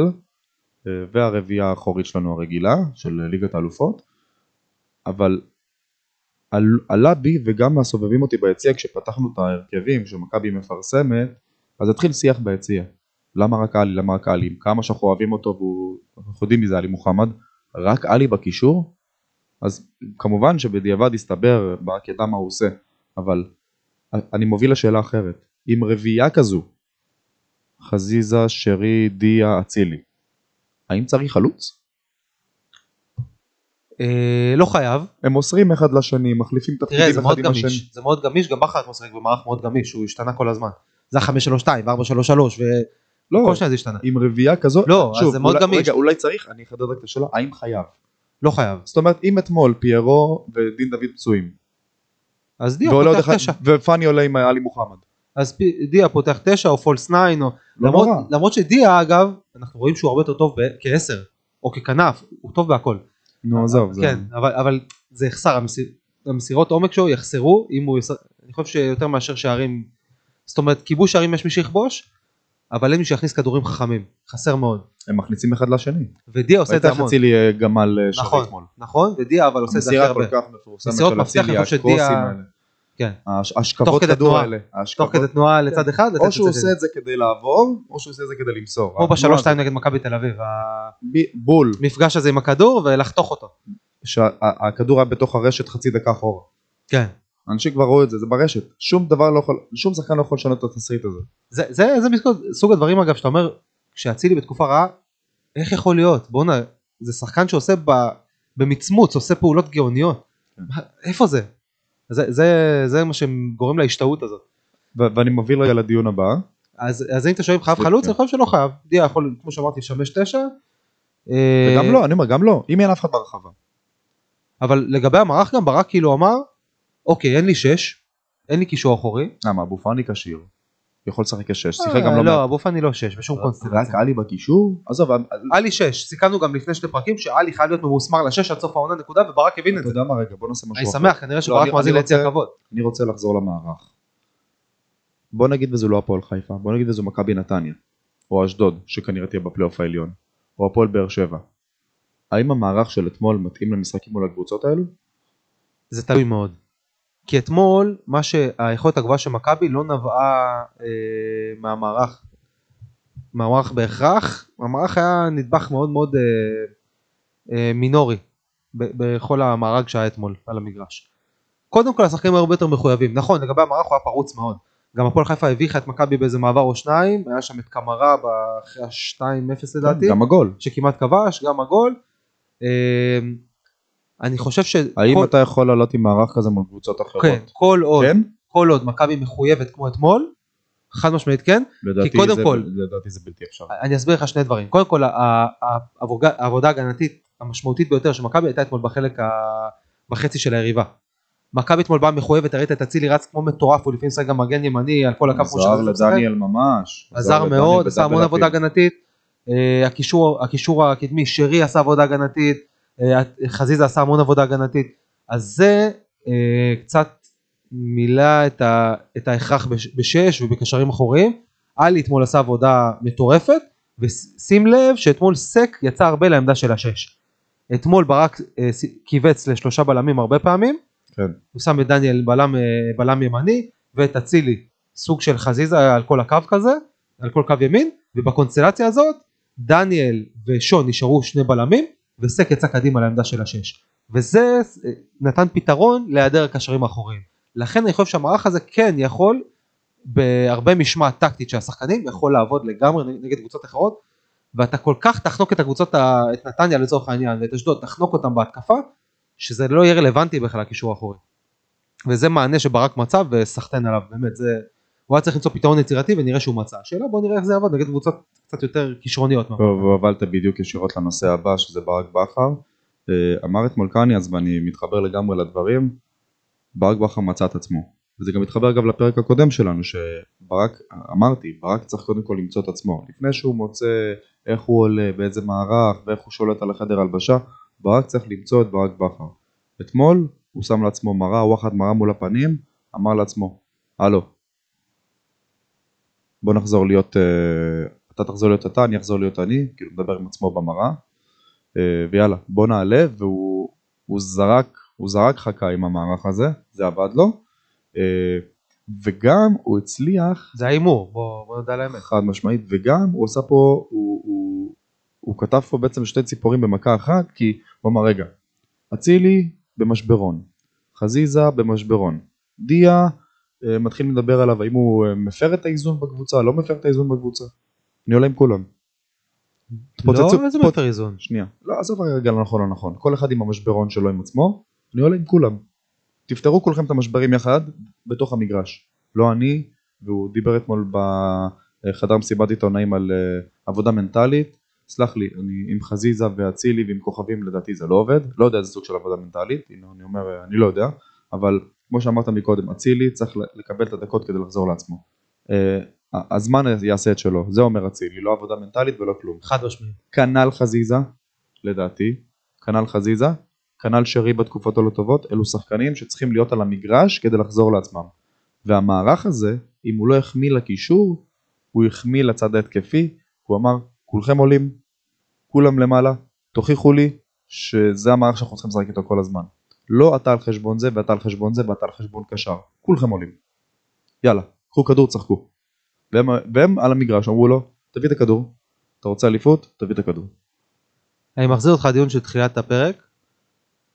אה, והרביעייה האחורית שלנו הרגילה, של ליגת האלופות, אבל על, עלה בי וגם מהסובבים אותי ביציע, כשפתחנו את ההרכבים, שמכבי מפרסמת, אז התחיל שיח ביציע. למה רק עלי, למה רק עלי, כמה שאנחנו אוהבים אותו, והוא, אנחנו יודעים מי זה עלי מוחמד, רק עלי בקישור? אז כמובן שבדיעבד הסתבר, ברק ידע מה הוא עושה, אבל אני מוביל לשאלה אחרת. עם רביעייה כזו, חזיזה, שרי, דיה, אצילי, האם צריך חלוץ? אה, לא חייב, הם מוסרים אחד לשני, מחליפים תראה תפקידים זה אחד מאוד עם השני. גמיש, זה מאוד גמיש, גם בכר משחק במערך מאוד גמיש, הוא השתנה כל הזמן. זה ה-532 ו-433 וכל לא, שנייה זה השתנה. עם רביעייה כזו, לא, אז שוב, זה מאוד אולי- גמיש. רגע, אולי צריך, אני אחדד רק את השאלה, האם חייב? לא חייב. זאת אומרת, אם אתמול פיירו ודין דוד פצועים, אז דיה ועולה עוד פותח אחד, תשע. ופאני עולה עם עלי מוחמד. אז דיה פותח תשע או פולס ניין או לא למרות, נורא. למרות שדיה אגב אנחנו רואים שהוא הרבה יותר טוב כעשר או ככנף הוא טוב בהכל נו עזוב, זה- כן אבל, אבל זה יחסר המסיר, המסירות עומק שלו יחסרו אם הוא יס... אני חושב שיותר מאשר שערים זאת אומרת כיבוש שערים יש מי שיכבוש אבל אין מי שיכניס כדורים חכמים חסר מאוד הם מכניסים אחד לשני. ודיה עושה את זה המון אצילי אה, גמל אה, שרי נכון אתמול. נכון ודיה אבל עושה את זה הכי המסירה הרבה כל כך מפורסמת מסירות של מפתח, אצילי, אני חושב הקרוסים שדיה- האלה. כן. השכבות כדור. האלה. תוך כדי תנועה לצד אחד, או שהוא עושה. את זה כדי לעבור, או שהוא עושה את זה כדי למסור. כמו התנועה בשלוש שתיים הזאת. נגד מכבי תל אביב, בול. המפגש הזה עם הכדור ולחתוך אותו. שהכדור היה בתוך הרשת חצי דקה אחורה. כן. אנשים כבר ראו את זה, זה ברשת. שום דבר לא יכול, שום שחקן לא יכול לשנות את התסריט הזה. זה, זה, זה מסוג, סוג הדברים אגב שאתה אומר, כשאצילי בתקופה רעה, איך יכול להיות? בואנה, זה שחקן שעושה ב, במצמוץ, עושה פעולות גאוניות. מה, איפה זה? זה, זה? זה מה שגורם להשתאות הזאת. ו- ואני מוביל רגע לדיון הבא. אז, אז אם אתה שואל אם חייב. חלוץ, אני חושב שלא חייב. דיה יכול, כמו שאמרתי, לשמש תשע. אה, וגם לא, אני אומר, גם לא. אם אין אף אחד ברחבה. אבל לגבי המערך גם ברק כאילו אמר, אוקיי, אין לי שש, אין לי קישור אחורי. למה, אבו פאני כשיר. יכול לשחק כשש. שיחק אה, גם לא לא, מעט. אבו פאני לא שש, בשום רק קונסטלציה. עלי בקישור? עזוב, אני- עלי שש, סיכמנו גם לפני שני פרקים שעלי חייב להיות ממוסמר לשש עד סוף העונה נקודה וברק הבין את אתה זה. יודע מה רגע, בוא נעשה משהו אני אחר. שמח, כנראה לא, שברק אני- מאזין אני ליציע רוצה- כבוד. אני רוצה לחזור למערך. בוא נגיד וזו לא הפועל חיפה, בוא נגיד וזו מכבי נתניה, או אשדוד, שכנראה תהיה בפלייאוף העליון, או הפועל באר שבע. האם המערך של אתמול מתאים למשחקים מול הקבוצות האלו? זה תלוי מאוד. כי אתמול, מה שהיכולת הגבוהה של מכבי לא נבעה אה, מהמערך, מהמערך בהכרח, המערך היה נדבך מאוד מאוד אה, אה, מינורי בכל המארג שהיה אתמול על המגרש. קודם כל השחקנים היו הרבה יותר מחויבים, נכון לגבי המערך הוא היה פרוץ מאוד, גם הפועל חיפה הביכה את מכבי באיזה מעבר או שניים, היה שם את קמרה אחרי ה-2-0 לדעתי, גם הגול. שכמעט כבש, גם הגול. אני חושב ש... האם כל- אתה יכול לעלות עם מערך כזה מול קבוצות אחרות? כן, כל עוד, כן? כל עוד מכבי מחויבת כמו אתמול, חד משמעית כן, לדעתי קודם זה- כל- לדעתי זה בלתי אפשרי. אני אסביר לך שני דברים, קודם כל העבודה ההגנתית המשמעותית ביותר של מכבי הייתה אתמול בחלק, ה- בחצי של היריבה. מכבי אתמול באה מחויבת, ראית את אצילי רץ כמו מטורף, הוא לפעמים שחק גם מגן ימני על כל הקו עזר משחק. לדניאל ממש. עזר מאוד, עשה המון עבודה. הגנתית, אה, הקישור, הקישור הקדמי, שרי עשה עבודה הגנתית, חזיזה עשה המון עבודה הגנתית, אז זה אה, קצת מילא את, ה, את ההכרח בש, בשש ובקשרים אחוריים, עלי אתמול עשה עבודה מטורפת, ושים לב שאתמול סק יצא הרבה לעמדה של השש. אתמול ברק אה, כיווץ לשלושה בלמים הרבה פעמים, כן. הוא שם את דניאל בלם, אה, בלם ימני ואת אצילי סוג של חזיזה על כל הקו כזה, על כל קו ימין, ובקונסטלציה הזאת דניאל ושון נשארו שני בלמים וסק יצא קדימה לעמדה של השש. וזה אה, נתן פתרון להיעדר הקשרים האחוריים. לכן אני חושב שהמערך הזה כן יכול בהרבה משמעת טקטית של השחקנים יכול לעבוד לגמרי נגד קבוצות אחרות ואתה כל כך תחנוק את הקבוצות, את נתניה לצורך העניין ואת אשדוד, תחנוק אותם בהתקפה שזה לא יהיה רלוונטי בכלל הקישור האחורי. וזה מענה שברק מצא וסחטיין עליו באמת זה הוא היה צריך למצוא פתרון יצירתי ונראה שהוא מצא השאלה בוא נראה איך זה יעבוד נגד קבוצות קצת יותר כישרוניות. טוב, הובלת בדיוק ישירות לנושא הבא שזה ברק בכר. אה, אמר אתמול קניאס ואני מתחבר לגמרי לדברים, ברק בכר מצא את עצמו. וזה גם מתחבר אגב לפרק הקודם שלנו שברק, אמרתי, ברק צריך קודם כל למצוא את עצמו. לפני שהוא מוצא איך הוא עולה, באיזה מערך ואיך הוא שולט על החדר הלבשה, ברק צריך למצוא את ברק בכר. אתמול הוא שם לעצמו מראה, וואחד מראה מול הפנים, אמר לעצמו, הלו, בוא נחזור להיות, אה, אתה תחזור להיות אתה, אני אחזור להיות אני, כאילו מדבר עם עצמו במראה, אה, ויאללה, בוא נעלה, והוא הוא זרק, הוא זרק חכה עם המערך הזה, זה עבד לו, אה, וגם הוא הצליח, זה ההימור בוא, בוא נדע על האמת. חד משמעית, וגם הוא עשה פה, הוא, הוא, הוא כתב פה בעצם שתי ציפורים במכה אחת, כי הוא אמר רגע, אצילי במשברון, חזיזה במשברון, דיה אה, מתחיל לדבר עליו האם הוא אה, מפר את האיזון בקבוצה, לא מפר את האיזון בקבוצה, אני עולה עם כולם. לא איזה מפר איזון. שנייה, לא עזוב רגע לא נכון לא נכון, כל אחד עם המשברון שלו עם עצמו, אני עולה עם כולם. תפתרו כולכם את המשברים יחד בתוך המגרש, לא אני, והוא דיבר אתמול בחדר מסיבת עיתונאים על אה, עבודה מנטלית, סלח לי, אני עם חזיזה ואצילי ועם כוכבים לדעתי זה לא עובד, לא יודע איזה סוג של עבודה מנטלית, הנה, אני אומר, אה, אני לא יודע, אבל כמו שאמרת מקודם, אצילי צריך לקבל את הדקות כדי לחזור לעצמו. אה, הזמן יעשה את שלו, זה אומר אצילי, לא עבודה מנטלית ולא כלום. חד משמעית. כנ"ל חזיזה, לדעתי, כנ"ל חזיזה, כנ"ל שרי בתקופות הלא טובות, אלו שחקנים שצריכים להיות על המגרש כדי לחזור לעצמם. והמערך הזה, אם הוא לא החמיא לקישור, הוא החמיא לצד ההתקפי, הוא אמר, כולכם עולים, כולם למעלה, תוכיחו לי שזה המערך שאנחנו צריכים לשחק איתו כל הזמן. לא אתה על חשבון זה ואתה על חשבון זה ואתה על חשבון קשר. כולכם עולים. יאללה, קחו כדור, צחקו. והם, והם על המגרש אמרו לו, תביא את הכדור, אתה רוצה אליפות? תביא את הכדור. אני מחזיר אותך לדיון של תחילת הפרק.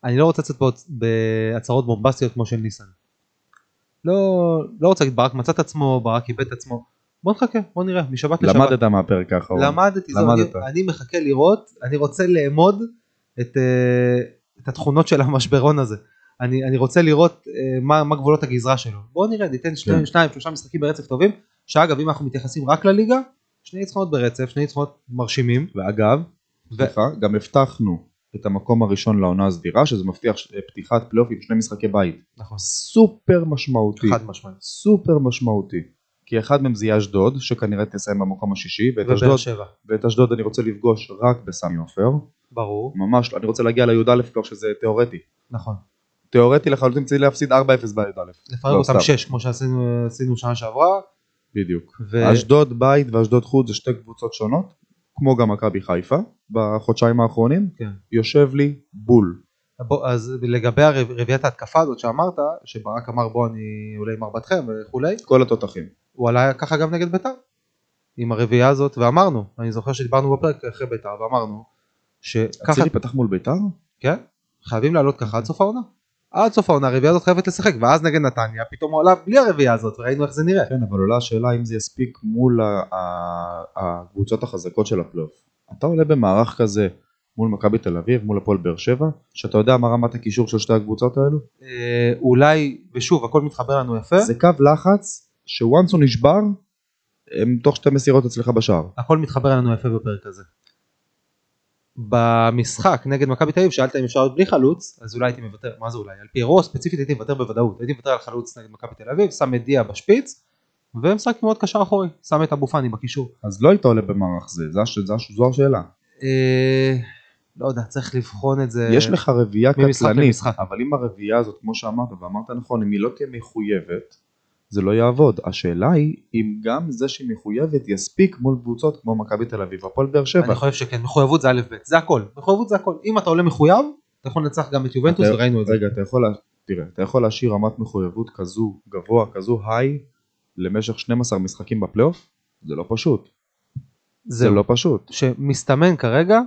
אני לא רוצה לצאת פה בהצהרות בומבסטיות כמו של ניסן. לא, לא רוצה להגיד ברק מצא את עצמו, ברק איבד את עצמו. בוא נחכה, בוא נראה, משבת לשבת. למדת מהפרק האחרון. למדתי, למדת. אני, אני מחכה לראות, אני רוצה לאמוד את, אה, את התכונות של המשברון הזה. אני, אני רוצה לראות אה, מה, מה גבולות הגזרה שלו. בואו נראה, ניתן שני, כן. שניים, שלושה משחקים ברצף טובים, שאגב, אם אנחנו מתייחסים רק לליגה, שני ניצחונות ברצף, שני ניצחונות מרשימים. ואגב, סליחה, גם הבטחנו את המקום הראשון לעונה הסדירה, שזה מבטיח ש- פתיחת פלייאוף עם שני משחקי בית. נכון, סופר משמעותי. חד משמעית. סופר משמעותי. כי אחד מהם זה יהיה אשדוד, שכנראה תסיים במקום השישי, ואת אשדוד, שבע, ואת אשדוד אני רוצה לפגוש רק בסמי עופר. ברור, ממש, אני רוצה להגיע לי"א כבר שזה תיאורטי. נכון. תיאורטי לחלוטין צריך להפסיד 4-0 בי"א. לפרק לא, אותם סתם. שש, כמו שעשינו עשינו שנה שעברה. בדיוק. ו- אשדוד בית ואשדוד חוץ זה שתי קבוצות שונות, כמו גם מכבי חיפה בחודשיים האחרונים, כן. יושב לי בול. בוא, אז לגבי הרב- רביעיית ההתקפה הזאת שאמרת, שברק אמר בוא אני עולה עם ארבעתכם וכולי, כל התותחים. הוא עלה ככה גם נגד ביתר. עם הרביעייה הזאת, ואמרנו, אני זוכר שדיברנו בפרק אחרי ביתר, ואמרנו, שככה, אצילי פתח מול ביתר? כן, חייבים לעלות ככה עד סוף העונה. עד סוף העונה הרביעייה הזאת חייבת לשחק, ואז נגד נתניה, פתאום הוא עלה בלי הרביעייה הזאת, וראינו איך זה נראה. כן, אבל עולה השאלה אם זה יספיק מול הקבוצות החזקות של הפלייאוף. אתה עולה במערך כזה מול מכבי תל אביב, מול הפועל באר שבע, שאתה יודע מה רמת הקישור של שתי הקבוצות האלו? אה, אולי, ושוב, הכל מתחבר לנו יפה, זה קו לחץ שוואנס הוא נשבר, הם תוך שתי מסירות אצלך בשער. הכל מתחבר לנו יפה בפרק הזה. במשחק נגד מכבי תל אביב שאלת אם אפשר להיות בלי חלוץ אז אולי הייתי מוותר מה זה אולי על פי אירוע ספציפית הייתי מוותר בוודאות הייתי מוותר על חלוץ נגד מכבי תל אביב שם את דיה בשפיץ ומשחק מאוד קשר אחורי שם את אבו פאני בקישור. אז לא היית עולה במערך זה, זו השאלה. אה, לא יודע צריך לבחון את זה. יש לך רביעייה קטלנית. אבל אם הרביעייה הזאת, כמו שאמרת, ואמרת נכון, אם היא לא תהיה מחויבת, זה לא יעבוד. השאלה היא, אם גם זה שהיא מחויבת יספיק מול קבוצות כמו מכבי תל אביב, הפועל באר שבע. אני חושב שכן מחויבות זה א' ב' זה הכל מחויבות זה הכל אם אתה עולה מחויב אתה יכול לנצח גם את יובנטוס אתה- וראינו את זה. רגע, אתה יכול, לה- תראה, אתה יכול להשאיר רמת מחויבות כזו גבוה, כזו היי, למשך 12 משחקים בפלייאוף? זה לא פשוט. זה זהו. לא פשוט. שמסתמן כרגע,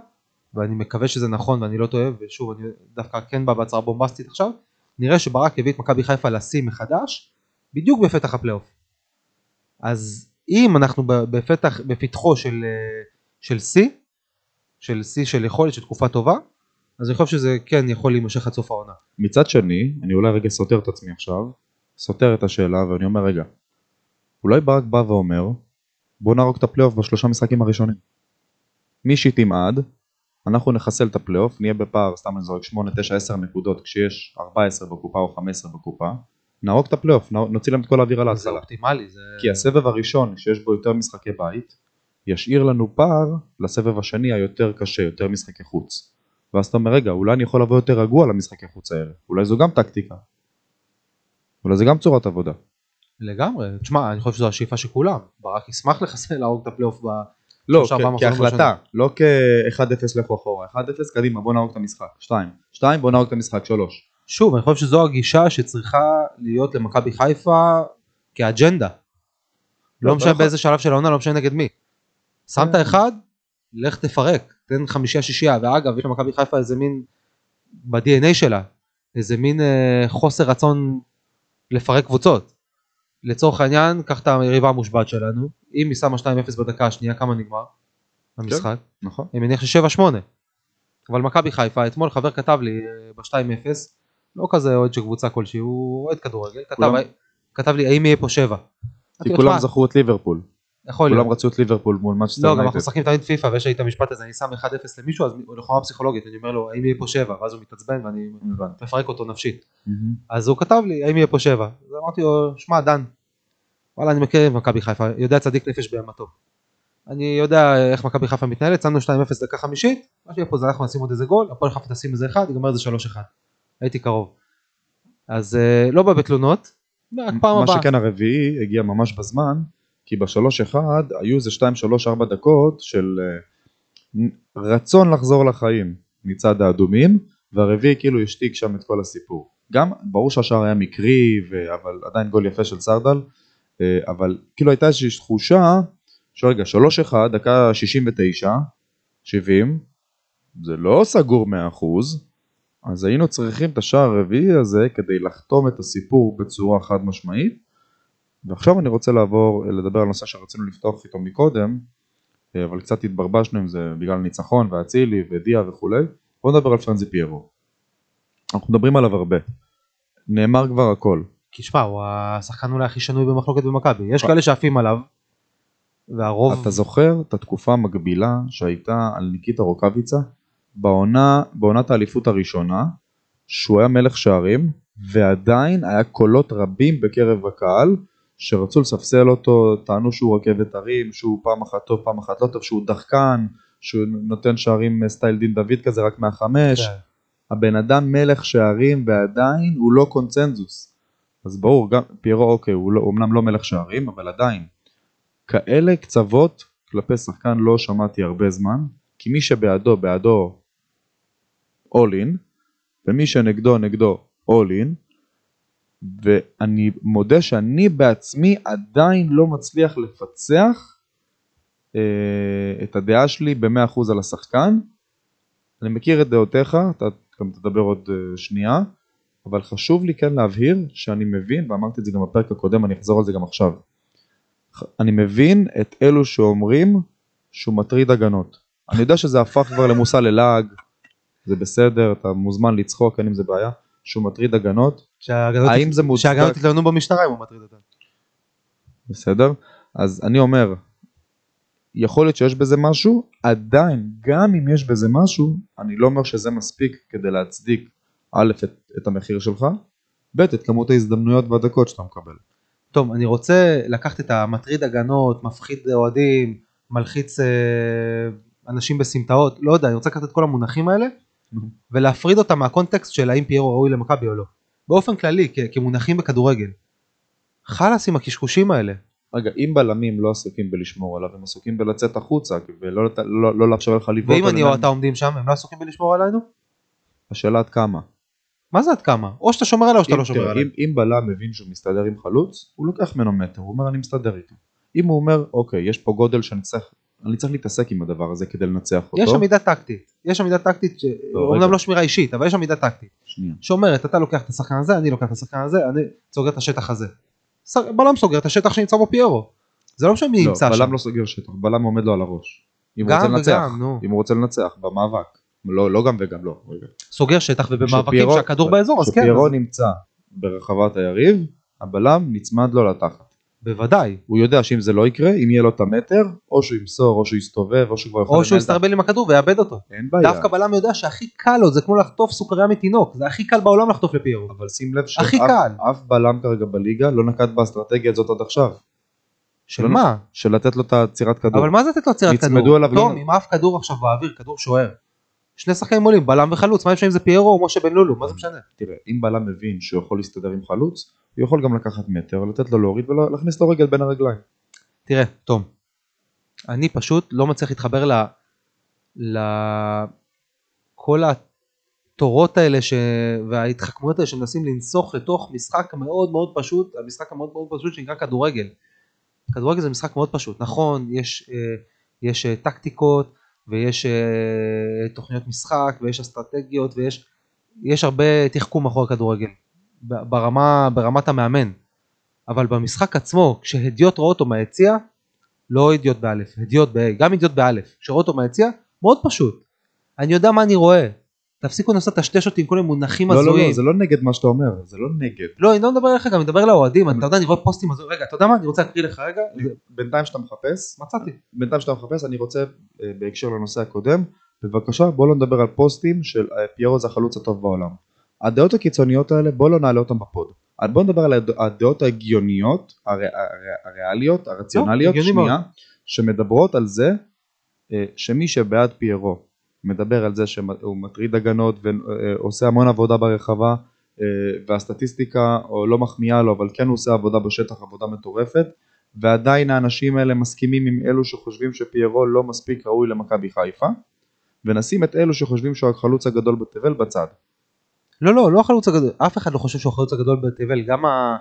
ואני מקווה שזה נכון ואני לא טועה, ושוב אני דווקא כן בא בהצהרה בומבסטית עכשיו, נראה שברק הביא את מכבי חיפה לשיא מחדש, בדיוק בפתח הפלייאוף. אז אם אנחנו בפתח, בפתחו של, אה, של שיא, של שיא של יכולת של תקופה טובה, אז אני חושב שזה כן יכול להימשך עד סוף העונה. מצד שני, אני אולי רגע סותר את עצמי עכשיו, סותר את השאלה ואני אומר רגע, אולי ברק בא ואומר, בוא נהרוג את הפלייאוף בשלושה משחקים הראשונים. מי שתמעד, אנחנו נחסל את הפלייאוף, נהיה בפער, סתם אני זורק 8, 9, 10 נקודות כשיש 14 בקופה או 15 בקופה, נהרוג את הפלייאוף, נוציא להם את כל האוויר על זה ההתחלה. אופטימלי, זה... כי הסבב הראשון שיש בו יותר משחקי בית, ישאיר לנו פער לסבב השני היותר קשה, יותר משחקי חוץ. ואז אתה אומר רגע, אולי אני יכול לבוא יותר רגוע למשחקי חוץ האלה, אולי זו גם טקטיקה. אולי זה גם צורת עבודה. לגמרי, תשמע, אני חושב שזו השאיפה של כולם. ברק ישמח לחסל להרוג את הפלייאוף ב... לא, כ- כהחלטה, לא כ-1-0 לכו אחורה, 1-0 קדימה בוא נהרוג את המשחק, 2, 2 בוא נהרוג את המשחק, 3. שוב, אני חושב שזו הגישה שצריכה להיות למכבי חיפה כאג'נדה. לא לא, משנה אתה באיזה שלב של העונה, לא משנה נגד מי. שמת אחד, לך תפרק, תן חמישייה שישייה, ואגב, יש למכבי חיפה איזה מין, ב-DNA שלה, איזה מין אה, חוסר רצון לפרק קבוצות. לצורך העניין, קח את היריבה המושבת שלנו, אם היא שמה 2-0 בדקה השנייה, כמה נגמר? המשחק. נכון. אני מניח ש-7-8. אבל מכבי חיפה, אתמול חבר כתב לי אה, ב-2-0, לא כזה אוהד של קבוצה כלשהי, הוא אוהד כדורגל, כתב, כתב לי האם יהיה פה 7. כי כולם זכרו את ליברפול, יכול להיות. כולם רצו את ליברפול מול מאצ'סטר לא, גם אנחנו יונייטד. משחקים תמיד פיפא ויש לי את המשפט הזה, אני שם 1-0 למישהו, אז לכאורה פסיכולוגית, אני אומר לו האם יהיה פה 7, ואז הוא מתעצבן ואני. מפרק אותו נפשית. אז הוא כתב לי האם יהיה פה 7, אז אמרתי לו, שמע דן, וואלה אני מכיר את מכבי חיפה, יודע צדיק נפש בהמתו. אני יודע איך מכבי חיפה מתנהלת, שמנו 2-0 דקה חמישית, מה שיהיה פה זה אנחנו נשים עוד איזה גול, הפועל חיפה תשים איזה אחד, ייגמר איזה 3-1. הייתי קרוב. אז אה, לא בא בתלונות, רק פעם מה הבאה. שכן הרביעי הגיע ממש בזמן, כי בשלוש אחד היו איזה 2, 3, 4 דקות של אה, רצון לחזור לחיים מצד האדומים, והרביעי כאילו השתיק שם את כל הסיפור. גם ברור שהשער היה מקרי, ו- אבל עדיין גול יפה של סרדל, אה, אבל כאילו הייתה איזושהי תחושה, שרגע 3-1, דקה 69, 70, זה לא סגור 100%, אז היינו צריכים את השער הרביעי הזה כדי לחתום את הסיפור בצורה חד משמעית, ועכשיו אני רוצה לעבור לדבר על נושא שרצינו לפתוח איתו מקודם, אבל קצת התברבשנו עם זה בגלל ניצחון ואצילי ודיה וכולי, בואו נדבר על פרנזי פיירו. אנחנו מדברים עליו הרבה. נאמר כבר הכל. כי שמע, הוא השחקן אולי הכי שנוי במחלוקת במכבי. יש כאלה שעפים עליו, והרוב... אתה זוכר את התקופה המקבילה שהייתה על ניקיטה רוקאביצה בעונה, בעונת האליפות הראשונה, שהוא היה מלך שערים, ועדיין היה קולות רבים בקרב הקהל שרצו לספסל אותו, טענו שהוא רכבת הרים, שהוא פעם אחת טוב, פעם אחת לא טוב, שהוא דחקן, שהוא נותן שערים סטייל דין דוד כזה רק מהחמש. כן. הבן אדם מלך שערים ועדיין הוא לא קונצנזוס. אז ברור, גם פיירו אוקיי, הוא לא, אומנם לא מלך שערים, אבל עדיין. כאלה קצוות כלפי שחקן לא שמעתי הרבה זמן, כי מי שבעדו, בעדו all in, ומי שנגדו, נגדו all in, ואני מודה שאני בעצמי עדיין לא מצליח לפצח אה, את הדעה שלי ב-100% על השחקן. אני מכיר את דעותיך, אתה גם תדבר עוד אה, שנייה, אבל חשוב לי כן להבהיר שאני מבין, ואמרתי את זה גם בפרק הקודם, אני אחזור על זה גם עכשיו. אני מבין את אלו שאומרים שהוא מטריד הגנות. אני יודע שזה הפך כבר למושא ללעג, זה בסדר, אתה מוזמן לצחוק, אין עם זה בעיה, שהוא מטריד הגנות, האם זה מוצדק? שההגנות יתלוננו במשטרה אם הוא מטריד אותם. בסדר? אז אני אומר, יכול להיות שיש בזה משהו, עדיין, גם אם יש בזה משהו, אני לא אומר שזה מספיק כדי להצדיק א', את, את המחיר שלך, ב', את כמות ההזדמנויות והדקות שאתה מקבל. טוב, אני רוצה לקחת את המטריד הגנות, מפחיד אוהדים, מלחיץ אה, אנשים בסמטאות, לא יודע, אני רוצה לקחת את כל המונחים האלה ולהפריד אותם מהקונטקסט של האם פיירו ראוי למכבי או לא. באופן כללי, כ- כמונחים בכדורגל. חלאס עם הקשקושים האלה. רגע, אם בלמים לא עסוקים בלשמור עליו, הם עסוקים בלצאת החוצה, ולא לת- לא, לא לאפשר לך לבעוט ואם אני או. אתה עומדים שם, הם לא עסוקים בלשמור עלינו? השאלה עד כמה. מה זה עד כמה? או שאתה שומר עליי או שאתה אם, לא שומר תראה, עליי. אם, אם בלם מבין שהוא מסתדר עם חלוץ, הוא לוקח ממנו מטר, הוא אומר אני מסתדר איתו. אם הוא אומר אוקיי, יש פה גודל שאני צריך, אני צריך להתעסק עם הדבר הזה כדי לנצח אותו. יש עמידה טקטית. יש עמידה טקטית, ש- לא, אומנם. לא שמירה אישית, אבל יש עמידה טקטית. שנייה. שאומרת, אתה לוקח את השחקן הזה, אני לוקח את השחקן הזה, אני סוגר את השטח הזה. בלם סוגר את השטח שנמצא בו פיירו. זה לא משנה מי לא, נמצא שם. בלם לא סוגר שטח, בלם עומד לו על הראש. אם הוא רוצה לנצח, וגם, נו. אם הוא רוצה לנצח במאבק. לא, לא גם וגם לא. סוגר שטח ובמאבקים שהכדור באזור, אז כן. כשפיירו נמצא ברחבת היריב, הבלם נצמד לו לתחת. בוודאי. הוא יודע שאם זה לא יקרה, אם יהיה לו את המטר, או שהוא ימסור, או שהוא יסתובב, או שהוא כבר יכול או שהוא יסתרבל עם הכדור ויאבד אותו. אין בעיה. דווקא בלם יודע שהכי קל לו, זה כמו לחטוף סוכריה מתינוק, זה הכי קל בעולם לחטוף לפיירו. אבל שים לב שאף. אף בלם כרגע בליגה לא נקט באסטרטגיה הזאת עד עכשיו. של מה? של לתת לו את העצירת כדור. אבל מה זה לתת לו נצמדו כדור? אליו תום, גם- עם אף כדור עכשיו באוויר, כדור שוער. שני שחקנים עולים, בלם וחלוץ, מה אפשר אם זה פיירו או משה בן לולו, מה זה משנה? תראה, אם בלם מבין שהוא יכול להסתדר עם חלוץ, הוא יכול גם לקחת מטר, לתת לו להוריד ולהכניס לו רגל בין הרגליים. תראה, תום, אני פשוט לא מצליח להתחבר ל... ל... כל התורות האלה ש... וההתחכמויות האלה שמנסים לנסוך לתוך משחק מאוד מאוד פשוט, המשחק המאוד מאוד פשוט שנקרא כדורגל. כדורגל זה משחק מאוד פשוט, נכון, יש, אה, יש אה, טקטיקות ויש אה, תוכניות משחק ויש אסטרטגיות ויש יש הרבה תחכום מאחורי הכדורגל ב- ברמה, ברמת המאמן. אבל במשחק עצמו, כשהדיוט רואה אותו מהיציע, לא הדיוט באלף, הדיוט ב... גם הדיוט באלף, כשרואה אותו מהיציע, מאוד פשוט. אני יודע מה אני רואה. תפסיקו לנסות לטשטש אותי עם כל מיני מונחים לא, לא, הזויים. לא, זה לא נגד מה שאתה אומר, זה לא נגד. לא, אני לא מדבר אליך, גם אני מדבר לאוהדים, אתה יודע, אני רואה פוסטים הזויים, רגע, אתה יודע מה, אני רוצה להקריא לך רגע, בינתיים שאתה מחפש, מצאתי. בינתיים שאתה מחפש, אני רוצה, אה, בהקשר לנושא הקודם, בבקשה בוא לא נדבר על פוסטים של אה, פיירו זה החלוץ הטוב בעולם. הדעות הקיצוניות האלה, בוא לא נעלה אותם בפוד. אז בוא נדבר על הד- הדעות ההגיוניות, הר- הר- הריאליות, הרציונליות, לא, שנייה, שמדברות על זה אה, שמי שבעד פיירו מדבר על זה שהוא מטריד הגנות ועושה המון עבודה ברחבה אה, והסטטיסטיקה או לא מחמיאה לו אבל כן הוא עושה עבודה בשטח עבודה מטורפת ועדיין האנשים האלה מסכימים עם אלו שחושבים שפיירו לא מספיק ראוי למכבי חיפה ונשים את אלו שחושבים שהוא החלוץ הגדול בתבל בצד. לא, לא, לא החלוץ הגדול, אף אחד לא חושב שהוא החלוץ הגדול בתבל, גם, ה,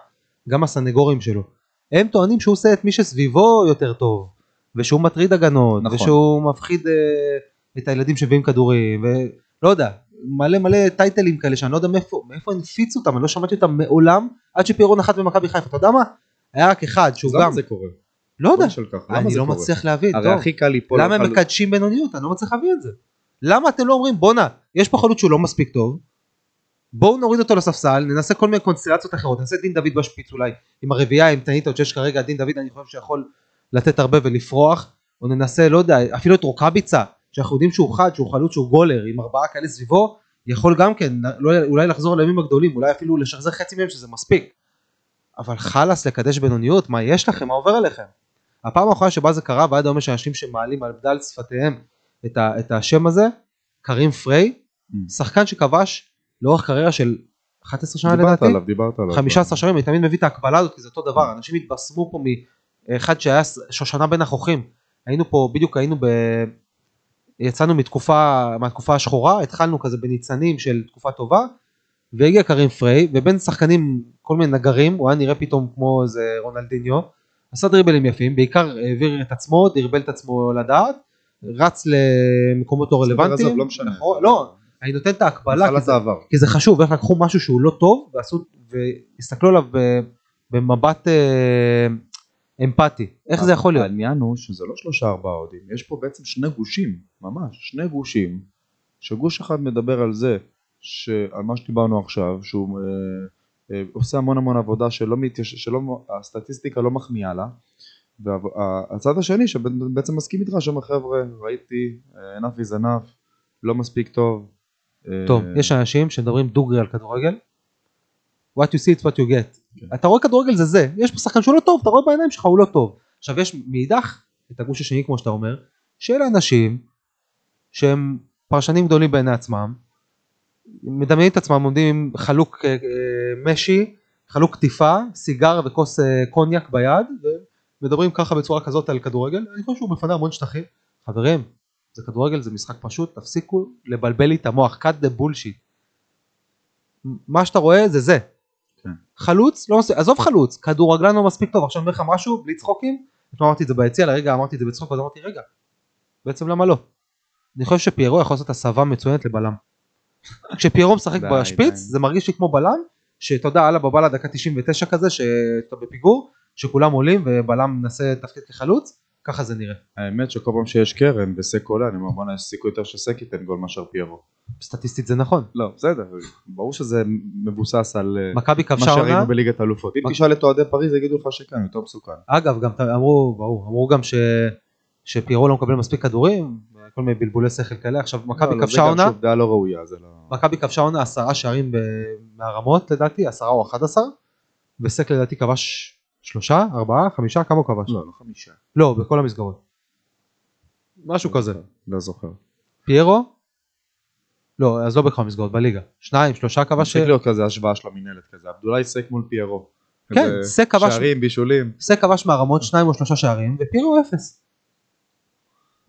גם הסנגורים שלו. הם טוענים שהוא עושה את מי שסביבו יותר טוב, ושהוא מטריד הגנות, נכון. ושהוא מפחיד אה, את הילדים שמביאים כדורים, ולא יודע, מלא מלא טייטלים כאלה שאני לא יודע מאיפה, מאיפה הנפיצו אותם, אני לא שמעתי אותם מעולם, עד שפירון נחת במכבי חיפה, אתה יודע מה? היה רק אחד שהוא למה גם, זה קורה? לא יודע, אני לא? מצליח להבין, הרי. הכי קל ליפול למה הם מקדשים בינוניות? אני לא מצליח להבין את זה. למה אתם לא אומרים בואנה, יש פה חלוץ שהוא לא מספיק טוב, בואו נוריד אותו לספסל, ננסה כל מיני קונסטלציות אחרות, ננסה דין דוד בשפיץ אולי, עם הרביעייה האימתנית שיש כרגע, דין דוד אני חושב שיכול לתת הרבה ולפרוח, או ננסה, לא יודע, אפילו את רוקאביצה, שאנחנו יודעים שהוא חד, שהוא חלוץ, שהוא גולר, עם ארבעה כאלה סביבו, יכול גם כן, לא, אולי לחזור לימים הגדולים, אולי אפילו לשחזר חצי מהם שזה מספיק. אבל חלאס לקדש בינוניות, מה יש לכם, מה עובר עליכם? הפעם האחרונה שבה זה קרה ועד היום יש אנשים שמעלים על בדל שפתיהם את, ה, את השם הזה, קרים פריי, Mm. שחקן שכבש לאורך קריירה של 11 שנה דיברת לדעתי, עליו, דיברת עליו. 15 שערים, אני תמיד מביא את ההקבלה הזאת כי זה אותו דבר, אנשים התבשמו פה מאחד שהיה שושנה בין החוכים, היינו פה, בדיוק היינו ב... יצאנו מתקופה, מהתקופה השחורה, התחלנו כזה בניצנים של תקופה טובה, והגיע קרים פריי, ובין שחקנים, כל מיני נגרים, הוא היה נראה פתאום כמו איזה רונלדיניו, עשה דריבלים יפים, בעיקר העביר את עצמו, דרבל את עצמו לדעת, רץ למקומות לא רלוונטיים, לא משנה. נכון, לא, אני נותן את ההקבלה, כי זה-. כי זה חשוב, איך לקחו משהו שהוא לא טוב ועשו, והסתכלו עליו במבט אה, אמפתי, איך זה יכול להיות? העניין הוא שזה לא שלושה ארבעה אוהדים, יש פה בעצם שני גושים, ממש, שני גושים, שגוש אחד מדבר על זה, שעל מה שדיברנו עכשיו, שהוא אה, אה, עושה המון המון עבודה שלא, מתייש... שלא הסטטיסטיקה לא מחמיאה לה, והצד השני שבעצם מסכים איתך, שאומר חבר'ה, ראיתי, אה, enough is enough, לא מספיק טוב. אה, טוב, יש אנשים שמדברים דוגרי על כדורגל, what you see it's what you get. כן. אתה רואה כדורגל זה זה, יש פה שחקן שהוא לא טוב, אתה רואה בעיניים שלך הוא לא טוב. עכשיו יש מאידך את הגוש השני כמו שאתה אומר, של אנשים שהם פרשנים גדולים בעיני עצמם, מדמיינים את עצמם עומדים עם חלוק אה, אה, משי, חלוק קטיפה, סיגר וכוס אה, קוניאק ביד, ומדברים ככה בצורה כזאת על כדורגל, אני חושב שהוא מפנה המון שטחים. חברים, זה כדורגל, זה משחק פשוט, תפסיקו לבלבל לי את המוח, cut the bullshit. מה שאתה רואה זה זה. כן. חלוץ, לא מספיק, עזוב חלוץ, כדורגלן לא מספיק טוב, עכשיו אני אומר לך משהו, בלי צחוקים, אתמול אמרתי את זה ביציע, לרגע אמרתי את זה בצחוק, אז אמרתי רגע, בעצם למה לא? אני חושב שפיירו יכול לעשות הסבה מצוינת לבלם. כשפיירו משחק בשפיץ. זה מרגיש לי כמו בלם, שאתה יודע, אללה בבעלה דקה 99 כזה, שאתה בפיגור, שכולם עולים ובלם מנסה לתפקד כחלוץ, ככה זה נראה. האמת שכל פעם שיש קרן וסק עולה, אני אומר בואנה יש סיכוי יותר שסק ייתן גול מאשר פיירו. סטטיסטית זה נכון. לא, בסדר, ברור שזה מבוסס על אה, מכבי מה כבשה עונה, שראינו בליגת האלופות. אם תשאל את אוהדי פריז יגידו לך שכן, יותר מסוכן. אגב, גם אמרו, ברור, אמרו גם ש... שפיירו לא מקבל מספיק כדורים, כל מיני בלבולי שכל כאלה, עכשיו מכבי לא, לא, כבשה זה גם עונה, דעה לא ראויה, זה לא... מכבי כבשה עונה עשרה שערים מהרמות לדעתי, עשרה או אחד עשר, וסק לדעתי כבש שלושה, ארבעה, חמישה, כמה הוא כבש? לא, לא חמישה. לא, בכל המסגרות. משהו כזה. לא זוכר. פיירו? לא, אז לא בכל המסגרות, בליגה. שניים, שלושה כבש... צריך להיות כזה השוואה של המינהלת כזה, עבדולאי סק מול פיירו. כן, סק כבש- שערים, בישולים. סק כבש מהרמות שניים או שלושה שערים, ופיירו אפס.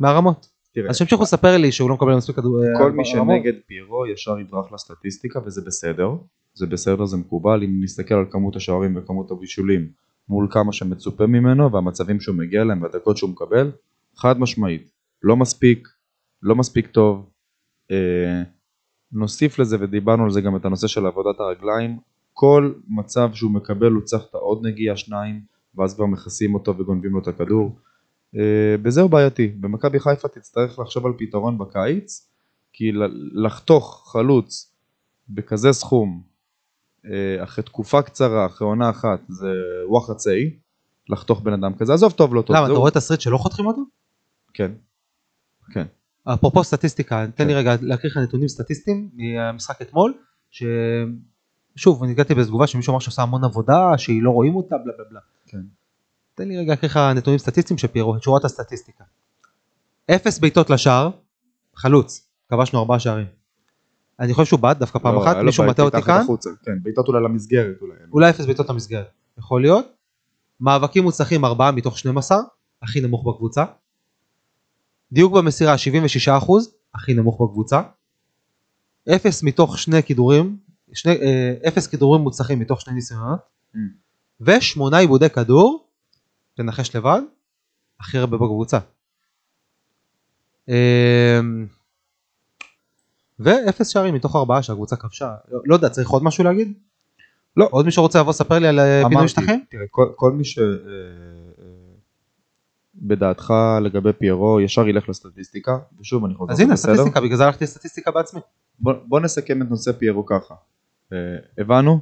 מהרמות. תראה, אז שימשיכו לספר לי שהוא לא מקבל מספיק כדור... כל מי. שנגד פיירו ישר יברח לסטטיסטיקה וזה בסדר. זה בסדר, זה מקובל, אם נסתכל על כמות השערים וכמות הבישולים מול כמה שמצופה ממנו והמצבים שהוא מגיע להם והדקות שהוא מקבל, חד משמעית, לא מספיק, לא מספיק טוב. אה, נוסיף לזה ודיברנו על זה גם את הנושא של עבודת הרגליים, כל מצב שהוא מקבל הוא צריך את העוד נגיעה שניים ואז כבר מכסים אותו וגונבים לו את הכדור. אה, בזה הוא בעייתי, במכבי חיפה תצטרך לחשוב על פתרון בקיץ, כי לחתוך חלוץ בכזה סכום אחרי תקופה קצרה, אחרי עונה אחת, זה וואחד צאי, לחתוך בן אדם כזה, עזוב טוב לא טוב, למה. אתה רואה תסריט שלא חותכים אותו? כן, כן, אפרופו סטטיסטיקה, תן לי כן. רגע להקריא לך נתונים סטטיסטיים מהמשחק אתמול, ששוב, אני הגעתי באיזו תגובה שמישהו אמר שעושה המון עבודה, שהיא לא רואים אותה, בלה בלה בלה. כן. תן לי רגע להקריא לך נתונים סטטיסטיים של פיירו, את שורת הסטטיסטיקה. אפס בעיטות לשער, חלוץ, כבשנו ארבעה שערים. אני חושב שהוא בעט דווקא פעם לא, אחת, מישהו מטעה אותי כאן, החוצה, כן, בעיטות אולי למסגרת אולי, אולי אפס בעיטות למסגרת, יכול להיות. מאבקים מוצלחים ארבעה מתוך 12, הכי נמוך בקבוצה. דיוק במסירה 76%, הכי נמוך בקבוצה. אפס מתוך שני כידורים, שני, אה, אפס כדורים מוצלחים מתוך שני ניסיונות, Mm. ושמונה עיבודי כדור, תנחש לבד, הכי הרבה בקבוצה. ואפס שערים מתוך ארבעה שהקבוצה כבשה. לא, לא יודע, צריך עוד משהו להגיד? לא. עוד מישהו רוצה לבוא לספר לי על אה, פינוי שטחים? תראה, כל, כל מי ש... אה, אה, לגבי פיירו ישר ילך לסטטיסטיקה ושוב אני חוזר אז הנה? סטטיסטיקה, בגלל זה הלכתי לסטטיסטיקה בעצמי. בוא, בוא נסכם את נושא פיירו ככה אה, הבנו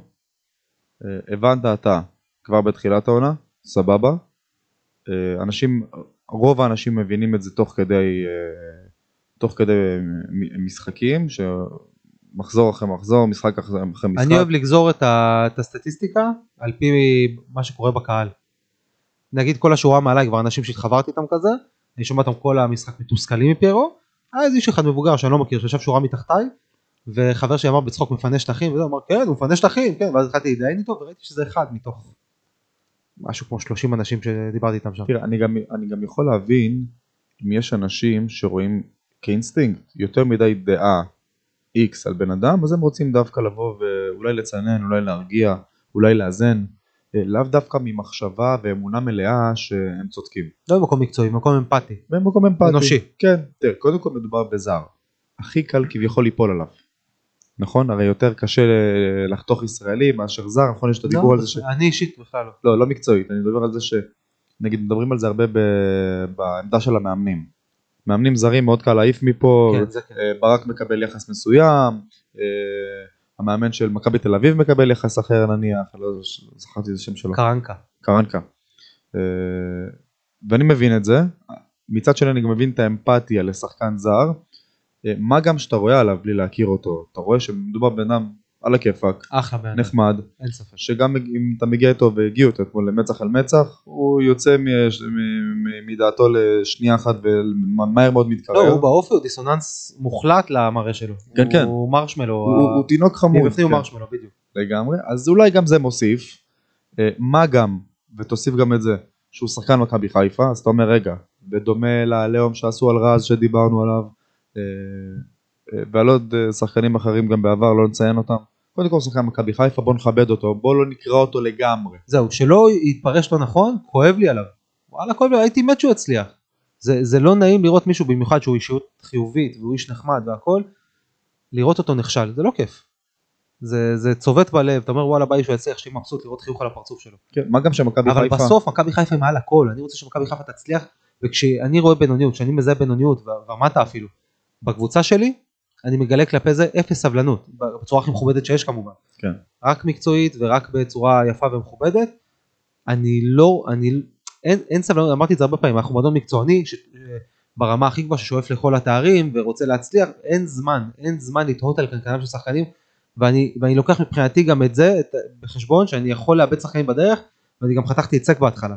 אה, הבנת אתה כבר בתחילת העונה סבבה אה, אנשים רוב האנשים מבינים את זה תוך כדי אה, תוך כדי משחקים שמחזור אחרי מחזור משחק אחרי אחרי משחק אני אוהב לגזור את, ה, את הסטטיסטיקה על פי מה שקורה בקהל. נגיד כל השורה מעליי כבר אנשים שהתחברתי איתם כזה, אני שומע אותם כל המשחק מתוסכלים מפיירו, היה איזה איש אחד מבוגר שאני לא מכיר שישב שורה מתחתיי, וחבר שלי אמר בצחוק מפנה שטחים, וזה אמר כן הוא מפנה שטחים, כן, ואז התחלתי להתדיין איתו וראיתי שזה אחד מתוך משהו כמו 30 אנשים שדיברתי איתם שם. תראה, אני גם, אני גם יכול להבין אם יש אנשים שרואים כאינסטינקט יותר מדי דעה X על בן אדם, אז הם רוצים דווקא לבוא ואולי לצנן, אולי להרגיע, אולי לאזן, אה, לאו דווקא ממחשבה ואמונה מלאה שהם צודקים. לא במקום מקצועי, במקום אמפתי. במקום אמפתי. אנושי. כן, תראה, קודם כל מדובר בזר. הכי קל כביכול ליפול עליו. נכון? הרי יותר קשה אה, לחתוך ישראלי מאשר זר, נכון? יש את הדיבור לא, על זה ש... אני אישית בכלל לא. לא, לא מקצועית, אני מדבר על זה ש... נגיד מדברים על זה הרבה ב... בעמדה של המאמנים. מאמנים זרים מאוד קל להעיף מפה, כן, זה כן. אה, ברק מקבל יחס מסוים, אה, המאמן של מכבי תל אביב מקבל יחס אחר נניח, לא זכרתי את השם שלו, קרנקה. קרנקה. אה, ואני מבין את זה, מצד שני אני גם מבין את האמפתיה לשחקן זר, מה גם שאתה רואה עליו בלי להכיר אותו, אתה רואה שמדובר בבן אדם על הכיפאק, אחלה בן נחמד, אין ספק. שגם אם אתה מגיע איתו והגיעו אותו אתמול למצח על מצח, הוא יוצא מדעתו לשנייה אחת ומהר מאוד מתקרב. לא, הוא באופי הוא דיסוננס מוחלט למראה שלו. כן, כן. הוא מרשמלו. הוא, הוא, הוא תינוק חמוד. מבפנים הוא כן, מרשמלו, בדיוק. לגמרי, אז אולי גם זה מוסיף. אה, מה גם, ותוסיף גם את זה, שהוא שחקן מכבי חיפה, אז אתה אומר רגע, בדומה לעליהום שעשו על רז שדיברנו עליו, אה, ועל עוד אה, שחקנים אחרים גם בעבר, לא נציין אותם. קודם כל שחקן מכבי חיפה, בוא נכבד אותו, בוא לא נקרא אותו לגמרי. זהו, שלא יתפרש לא נכון, כואב לי עליו. וואלה, כואב לי, הייתי מת שהוא יצליח. זה, זה לא נעים לראות מישהו, במיוחד שהוא אישיות חיובית והוא איש נחמד והכל, לראות אותו נכשל, זה לא כיף. זה, זה צובט בלב, אתה אומר וואלה בא לי שהוא יצליח, שיהיה מבסוט לראות חיוך על הפרצוף שלו. כן, מה גם שמכבי אבל חיפה... בסוף מכבי חיפה מעל הכל, אני רוצה שמכבי חיפה תצליח, וכשאני רואה בינוניות, כשאני מזהה בינוניות ומטה אפילו, בקבוצה שלי, אני מגלה כלפי זה אפס סבלנות, בצורה הכי מכובדת שיש כמובן. כן. רק מקצועית ורק בצורה יפה ומכובדת. אני לא, אני, אין, אין סבלנות, אמרתי את זה הרבה פעמים, אנחנו מועדון מקצועני ש, ברמה הכי גבוהה ששואף לכל התארים ורוצה להצליח, אין זמן, אין זמן לתהות על קנקנם של שחקנים, ואני, ואני לוקח מבחינתי גם את זה את, בחשבון שאני יכול לאבד שחקנים בדרך, ואני גם חתכתי את סק בהתחלה.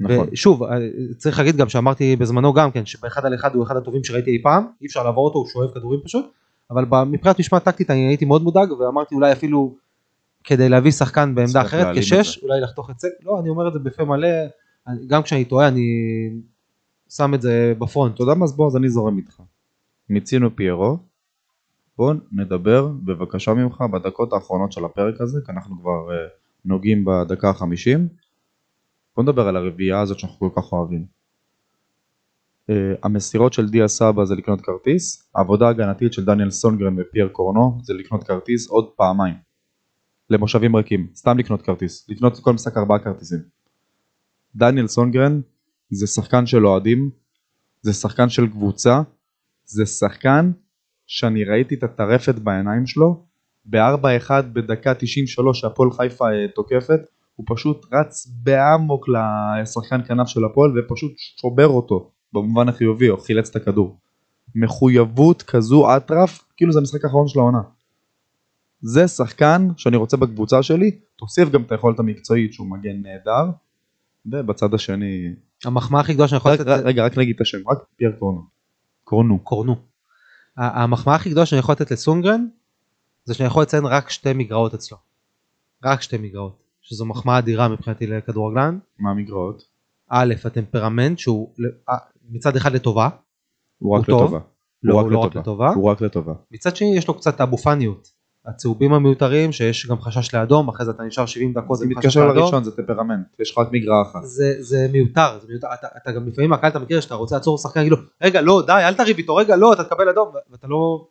נכון. ושוב, אה, צריך להגיד גם שאמרתי בזמנו גם כן, שבאחד על אחד הוא אחד הטובים שראיתי אי פעם, אי אפשר לעבור אותו, הוא שואב כדורים פשוט, אבל מבחינת משמעת טקטית אני הייתי מאוד מודאג, ואמרתי אולי אפילו כדי להביא שחקן בעמדה אחרת כשש, אולי לחתוך את זה, לא, אני אומר את זה בפה מלא, גם כשאני טועה אני שם את זה בפרונט. אתה יודע מה אז בוא אז אני זורם איתך. מיצינו פיירו. בוא נדבר בבקשה ממך בדקות האחרונות של הפרק הזה כי אנחנו כבר uh, נוגעים בדקה החמישים. בוא נדבר על הרביעייה הזאת שאנחנו כל כך אוהבים. Uh, המסירות של דיה סבא זה לקנות כרטיס, העבודה ההגנתית של דניאל סונגרן ופייר קורנו זה לקנות כרטיס עוד פעמיים. למושבים ריקים, סתם לקנות כרטיס, לקנות כל משחק ארבעה כרטיסים. דניאל סונגרן זה שחקן של אוהדים, זה שחקן של קבוצה, זה שחקן שאני ראיתי את הטרפת בעיניים שלו, ב-4-1 בדקה 93 שהפועל חיפה אה, תוקפת, הוא פשוט רץ באמוק לשחקן כנף של הפועל ופשוט שובר אותו במובן החיובי או חילץ את הכדור. מחויבות כזו אטרף, כאילו זה המשחק האחרון של העונה. זה שחקן שאני רוצה בקבוצה שלי, תוסיף גם את היכולת המקצועית שהוא מגן נהדר, ובצד השני המחמאה הכי גדולה שאני יכול לתת, רגע, רק נגיד את השם, רק פייר קורנו. קורנו. קורנו. המחמאה הכי גדולה שאני יכול לתת לסונגרן, זה שאני יכול לציין רק שתי מגרעות אצלו. רק שתי מגרעות. שזו מחמאה אדירה מבחינתי לכדורגלן. מה המגרעות? א', הטמפרמנט שהוא אה, מצד אחד לטובה, הוא רק הוא טוב. לטובה. לא, הוא לא רק לטובה. הוא רק לטובה. מצד שני יש לו קצת אבו פאניות. הצהובים המיותרים שיש גם חשש לאדום אחרי זה אתה נשאר 70 דקות זה מתקשר. לראשון, זה טמפרמנט, יש לך רק מגרעה אחת. זה, זה מיותר, זה מיותר. אתה, אתה גם לפעמים הקהל אתה מכיר שאתה רוצה לעצור שחקן להגיד לו רגע לא די אל תריב איתו רגע לא אתה תקבל אדום ואתה לא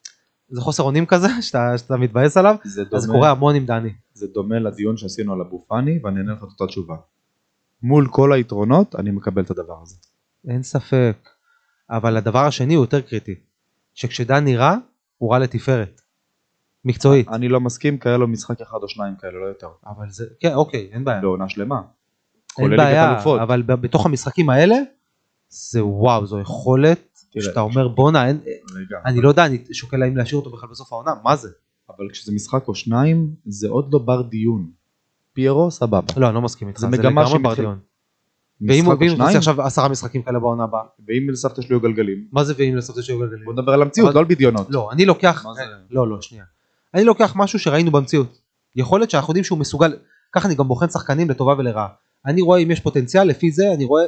זה חוסר אונים כזה שאתה, שאתה מתבאס עליו זה אז זה דומה- קורה המון עם דני. זה דומה לדיון שעשינו על אבו פאני, ואני אענה לך את אותה תשובה. מול כל היתרונות, אני מקבל את הדבר הזה. אין ספק. אבל הדבר השני הוא יותר קריטי. שכשדני רע הוא רע לתפארת. מקצועית. אני לא מסכים, כי היה לו משחק אחד או שניים כאלה, לא יותר. אבל זה כן אוקיי אין בעיה. בעונה שלמה. אין בעיה. אבל בתוך המשחקים האלה זה וואו זו יכולת. שאתה אומר בואנה. אני לא יודע אני שוקל האם להשאיר אותו בכלל בסוף העונה מה זה. אבל כשזה משחק או שניים, זה עוד לא בר דיון. פיירו, סבבה. לא אני לא מסכים איתך זה מגמה לגמרי שמתחיל- ברדיון. ואם הוא תעשה עכשיו עשרה משחקים כאלה בעונה הבאה ואם לסבתא שלי היו גלגלים. מה זה ואם לסבתא של גלגלים? בוא נדבר על המציאות, לא על בדיונות. לא אני לוקח? לא לא שנייה. אני לוקח משהו שראינו במציאות. יכולת שאנחנו יודעים שהוא מסוגל ככה אני גם בוחן שחקנים לטובה ולרעה. אני רואה אם יש פוטנציאל לפי זה אני רואה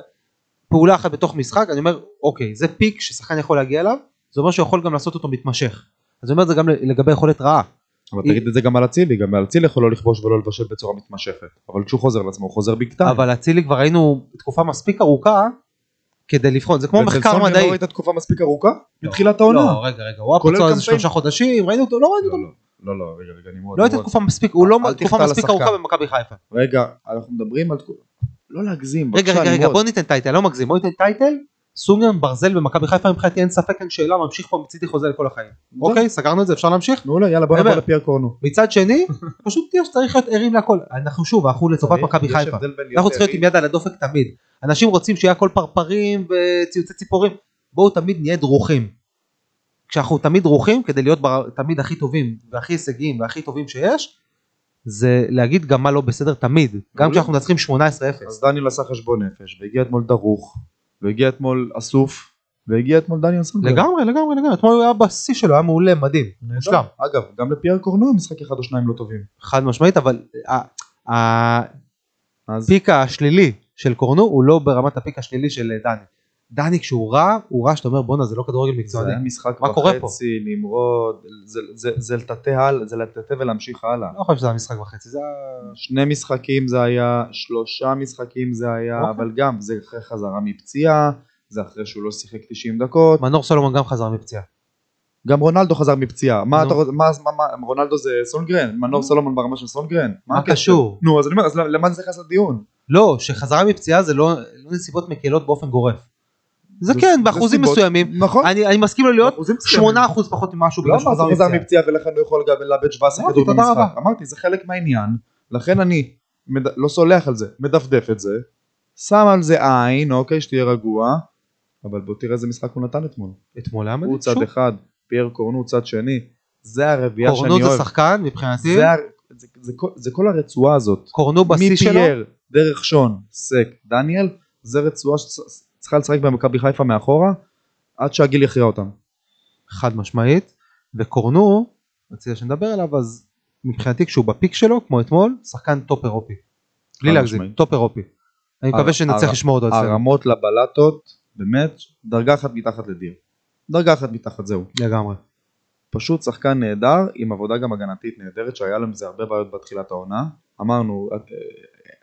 פעולה אחת בתוך משחק אני אומר אוקיי זה פיק ששחקן יכול להגיע אליו זה אומר שהוא יכול גם לעשות אותו מתמשך. אז אני אומר את זה גם לגבי יכולת רעה. אבל תגיד את זה גם על אצילי, גם על אצילי יכול לא לכבוש ולא לבשל בצורה מתמשכת. אבל כשהוא חוזר לעצמו, הוא חוזר טיים. אבל אצילי כבר ראינו תקופה מספיק ארוכה כדי לבחון זה כמו מחקר מדעי. לא ראית תקופה מספיק ארוכה? מתחילת העונה. לא רגע רגע הוא היה פצוע איזה. שלושה חודשים ראינו אותו לא ראינו אותו. לא, לא, לא, רגע, רגע, נמרוד. לא הייתה. תקופה מספיק הוא לא תקופה מספיק. ארוכה במכבי חיפה. רגע, אנחנו מדברים על תקופה... לא להגזים, רגע בבקשה, רגע רגע. בוא ניתן title לא מגזים בוא ניתן title סונדגרן ברזל במכבי חיפה מבחינתי אין ספק אין שאלה ממשיך פה מצידי חוזה לכל החיים. אוקיי סגרנו את זה אפשר להמשיך? מעולה, יאללה בוא נעבור אומר- לפייר קורנו. מצד שני פשוט יש צריך להיות ערים להכל אנחנו שוב אנחנו לטובת מכבי חיפה אנחנו צריכים להיות עם יד על הדופק תמיד אנשים רוצים שיהיה הכל פרפרים וציוצי ציפורים בואו תמיד נהיה דרוכים. כשאנחנו תמיד דרוכים כדי להיות תמיד הכי טובים והכי הישגיים והכי טובים שיש זה להגיד גם מה לא בסדר תמיד גם. כשאנחנו מנצחים 18-0 אז דניאל עשה חשבון נפש, והגיע אתמול דרוך, והגיע אתמול אסוף, והגיע אתמול דניאל סונגרן. לגמרי לגמרי לגמרי אתמול הוא היה בשיא שלו היה מעולה מדהים מושלם אגב, גם לפייר קורנו משחק אחד או שניים לא טובים. חד משמעית אבל הפיק השלילי של קורנו הוא לא ברמת הפיק השלילי של דני. דני כשהוא רע הוא רע שאתה אומר בואנה זה לא כדורגל זה מקצועני. היה משחק? וחצי, נמרוד, זה- זה- זה לטאטא זה לטאטא ולהמשיך הלאה. לא חושב שזה היה משחק וחצי זה היה... שני משחקים זה היה, שלושה משחקים זה היה, אוקיי. אבל גם זה אחרי חזרה מפציעה, זה אחרי שהוא לא שיחק 90 דקות, מנור סולומון גם חזר מפציעה. גם רונלדו חזר מפציעה, מה. אתה רוצה, מה, מה, מה, רונלדו זה סונגרן, מנור סולומון ברמה של סונגרן, מה? קשור? נו אז אני אומר, אז למה זה נכנס לדיון? לא שחזרה מפציעה זה לא לא נסיבות מקלות באופן גורף. זה כן באחוזים מסוימים. נכון, אני אני מסכים לו להיות באחוזים מסוימים. 8% פחות ממשהו לא בגלל שהוא חזר מפציעה. ולכן הוא יכול גם לאבד 17 אמרתי, כדור במשחק. אמרתי זה חלק מהעניין, לכן אני מד- לא סולח על זה, מדפדף את זה, שם על זה עין, אוקיי, שתהיה רגוע, אבל בוא תראה איזה משחק הוא נתן אתמול, אתמול היה מדהים. הוא צד אחד, פייר קורנו צד שני, זה הרביעייה קורנו שאני זה אוהב, שחקן מבחינתי. זה זה כל- זה כל הרצועה הזאת, קורנו בשיא שלו. מפייר, דרך שון, סק, דניאל, זה רצועה שצריכה לשחק במכבי חיפה מאחורה, עד שהגיל יכריע אותם. חד משמעית וקורנו רציתי שנדבר עליו אז מבחינתי כשהוא ב peak שלו כמו אתמול שחקן top אירופי. בלי להגזים. top אירופי. אני מקווה שנצליח לשמור אותו אצלנו. הרמות לבלטות, באמת, דרגה אחת מתחת לדיר. דרגה אחת מתחת, זהו. לגמרי. פשוט שחקן נהדר, עם עבודה גם הגנתית נהדרת, שהיה להם זה הרבה בעיות בתחילת העונה. אמרנו, אה,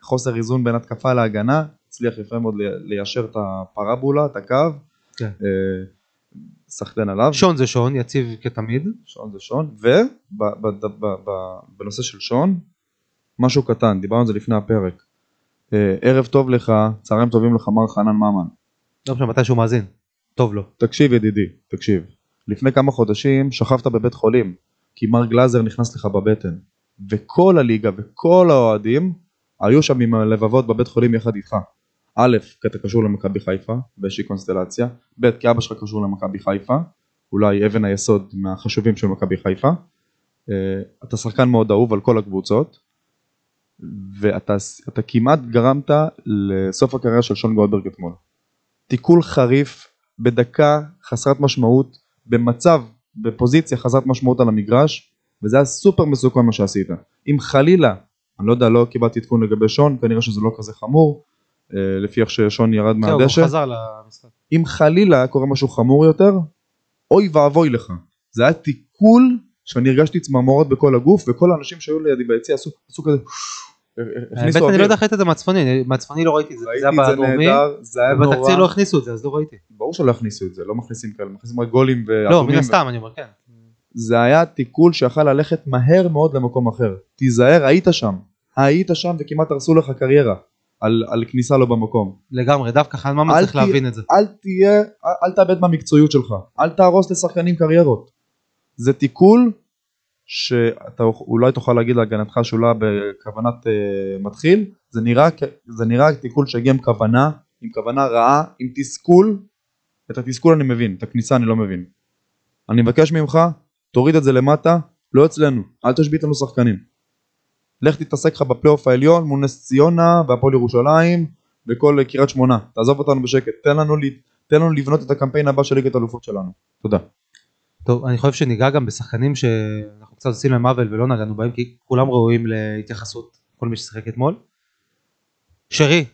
חוסר איזון בין התקפה להגנה, הצליח יפה מאוד לי- ליישר את הפרבולה, את הקו. כן. אה, סחטיין עליו, שון זה שון יציב כתמיד. שון זה שון, ובנושא של שון, משהו קטן, דיברנו על זה לפני הפרק. אה, ערב טוב לך, צהריים טובים לך, מר חנן ממן. לא משנה מתי שהוא מאזין. טוב לו. תקשיב ידידי, תקשיב. לפני כמה חודשים שכבת בבית חולים, כי מר גלאזר נכנס לך בבטן. וכל הליגה וכל האוהדים היו שם עם הלבבות בבית חולים יחד איתך. א', כי אתה קשור למכבי חיפה, באיזושהי קונסטלציה, ב', כי אבא שלך קשור למכבי חיפה, אולי אבן היסוד מהחשובים של מכבי חיפה. אה, אתה שחקן מאוד אהוב על כל הקבוצות, ואתה אתה כמעט גרמת לסוף הקריירה של שון גולדברג אתמול. תיקול חריף בדקה חסרת משמעות, במצב, בפוזיציה חסרת משמעות על המגרש, וזה היה סופר מסוכן מה שעשית. אם חלילה, אני לא יודע, לא קיבלתי עדכון לגבי שון, כנראה שזה לא כזה חמור, לפי איך ששון ירד הוא מהדשא. אם חלילה קורה משהו חמור יותר, אוי ואבוי לך. זה היה תיקול שאני הרגשתי צמרמורות בכל הגוף וכל האנשים שהיו לידי ביציע עשו, עשו כזה, האמת אני לא יודע איך ראית את זה מהצפוני, מהצפוני לא ראיתי את זה, זה היה בדרומי, ובתקציר לא הכניסו את זה אז לא ראיתי. ברור שלא הכניסו את זה, לא מכניסים כאלה, מכניסים רק גולים לא, ואדומים, מן הסתם אני אומר, כן. זה היה תיקול שיכל ללכת מהר מאוד למקום אחר, תיזהר, היית שם, היית שם וכמעט הרסו לך קריירה, על, על כניסה לא במקום, לגמרי, דווקא חנממה צריך תהיה- להבין את זה. אל תהיה, אל, אל תאבד מהמקצועיות שלך, אל תהרוס לשחקנים קריירות. זה תיקול שאתה אולי תוכל להגיד להגנתך שאולי בכוונת אה, מתחיל, זה נראה, זה נראה תיקול שהגיע עם כוונה, עם כוונה רעה, עם תסכול, את התסכול אני מבין, את הכניסה אני לא מבין. אני מבקש ממך, תוריד את זה למטה, לא אצלנו, אל תשבית לנו שחקנים. לך תתעסק לך בפלייאוף העליון מול נס ציונה והפועל ירושלים וכל קריית שמונה, תעזוב אותנו בשקט, תן לנו, תן לנו לבנות את הקמפיין הבא של ליגת האלופות שלנו. תודה. טוב, אני חושב שניגע גם בשחקנים שאנחנו קצת עושים להם עוול ולא נגענו בהם כי כולם ראויים להתייחסות, כל מי ששיחק אתמול. שרי,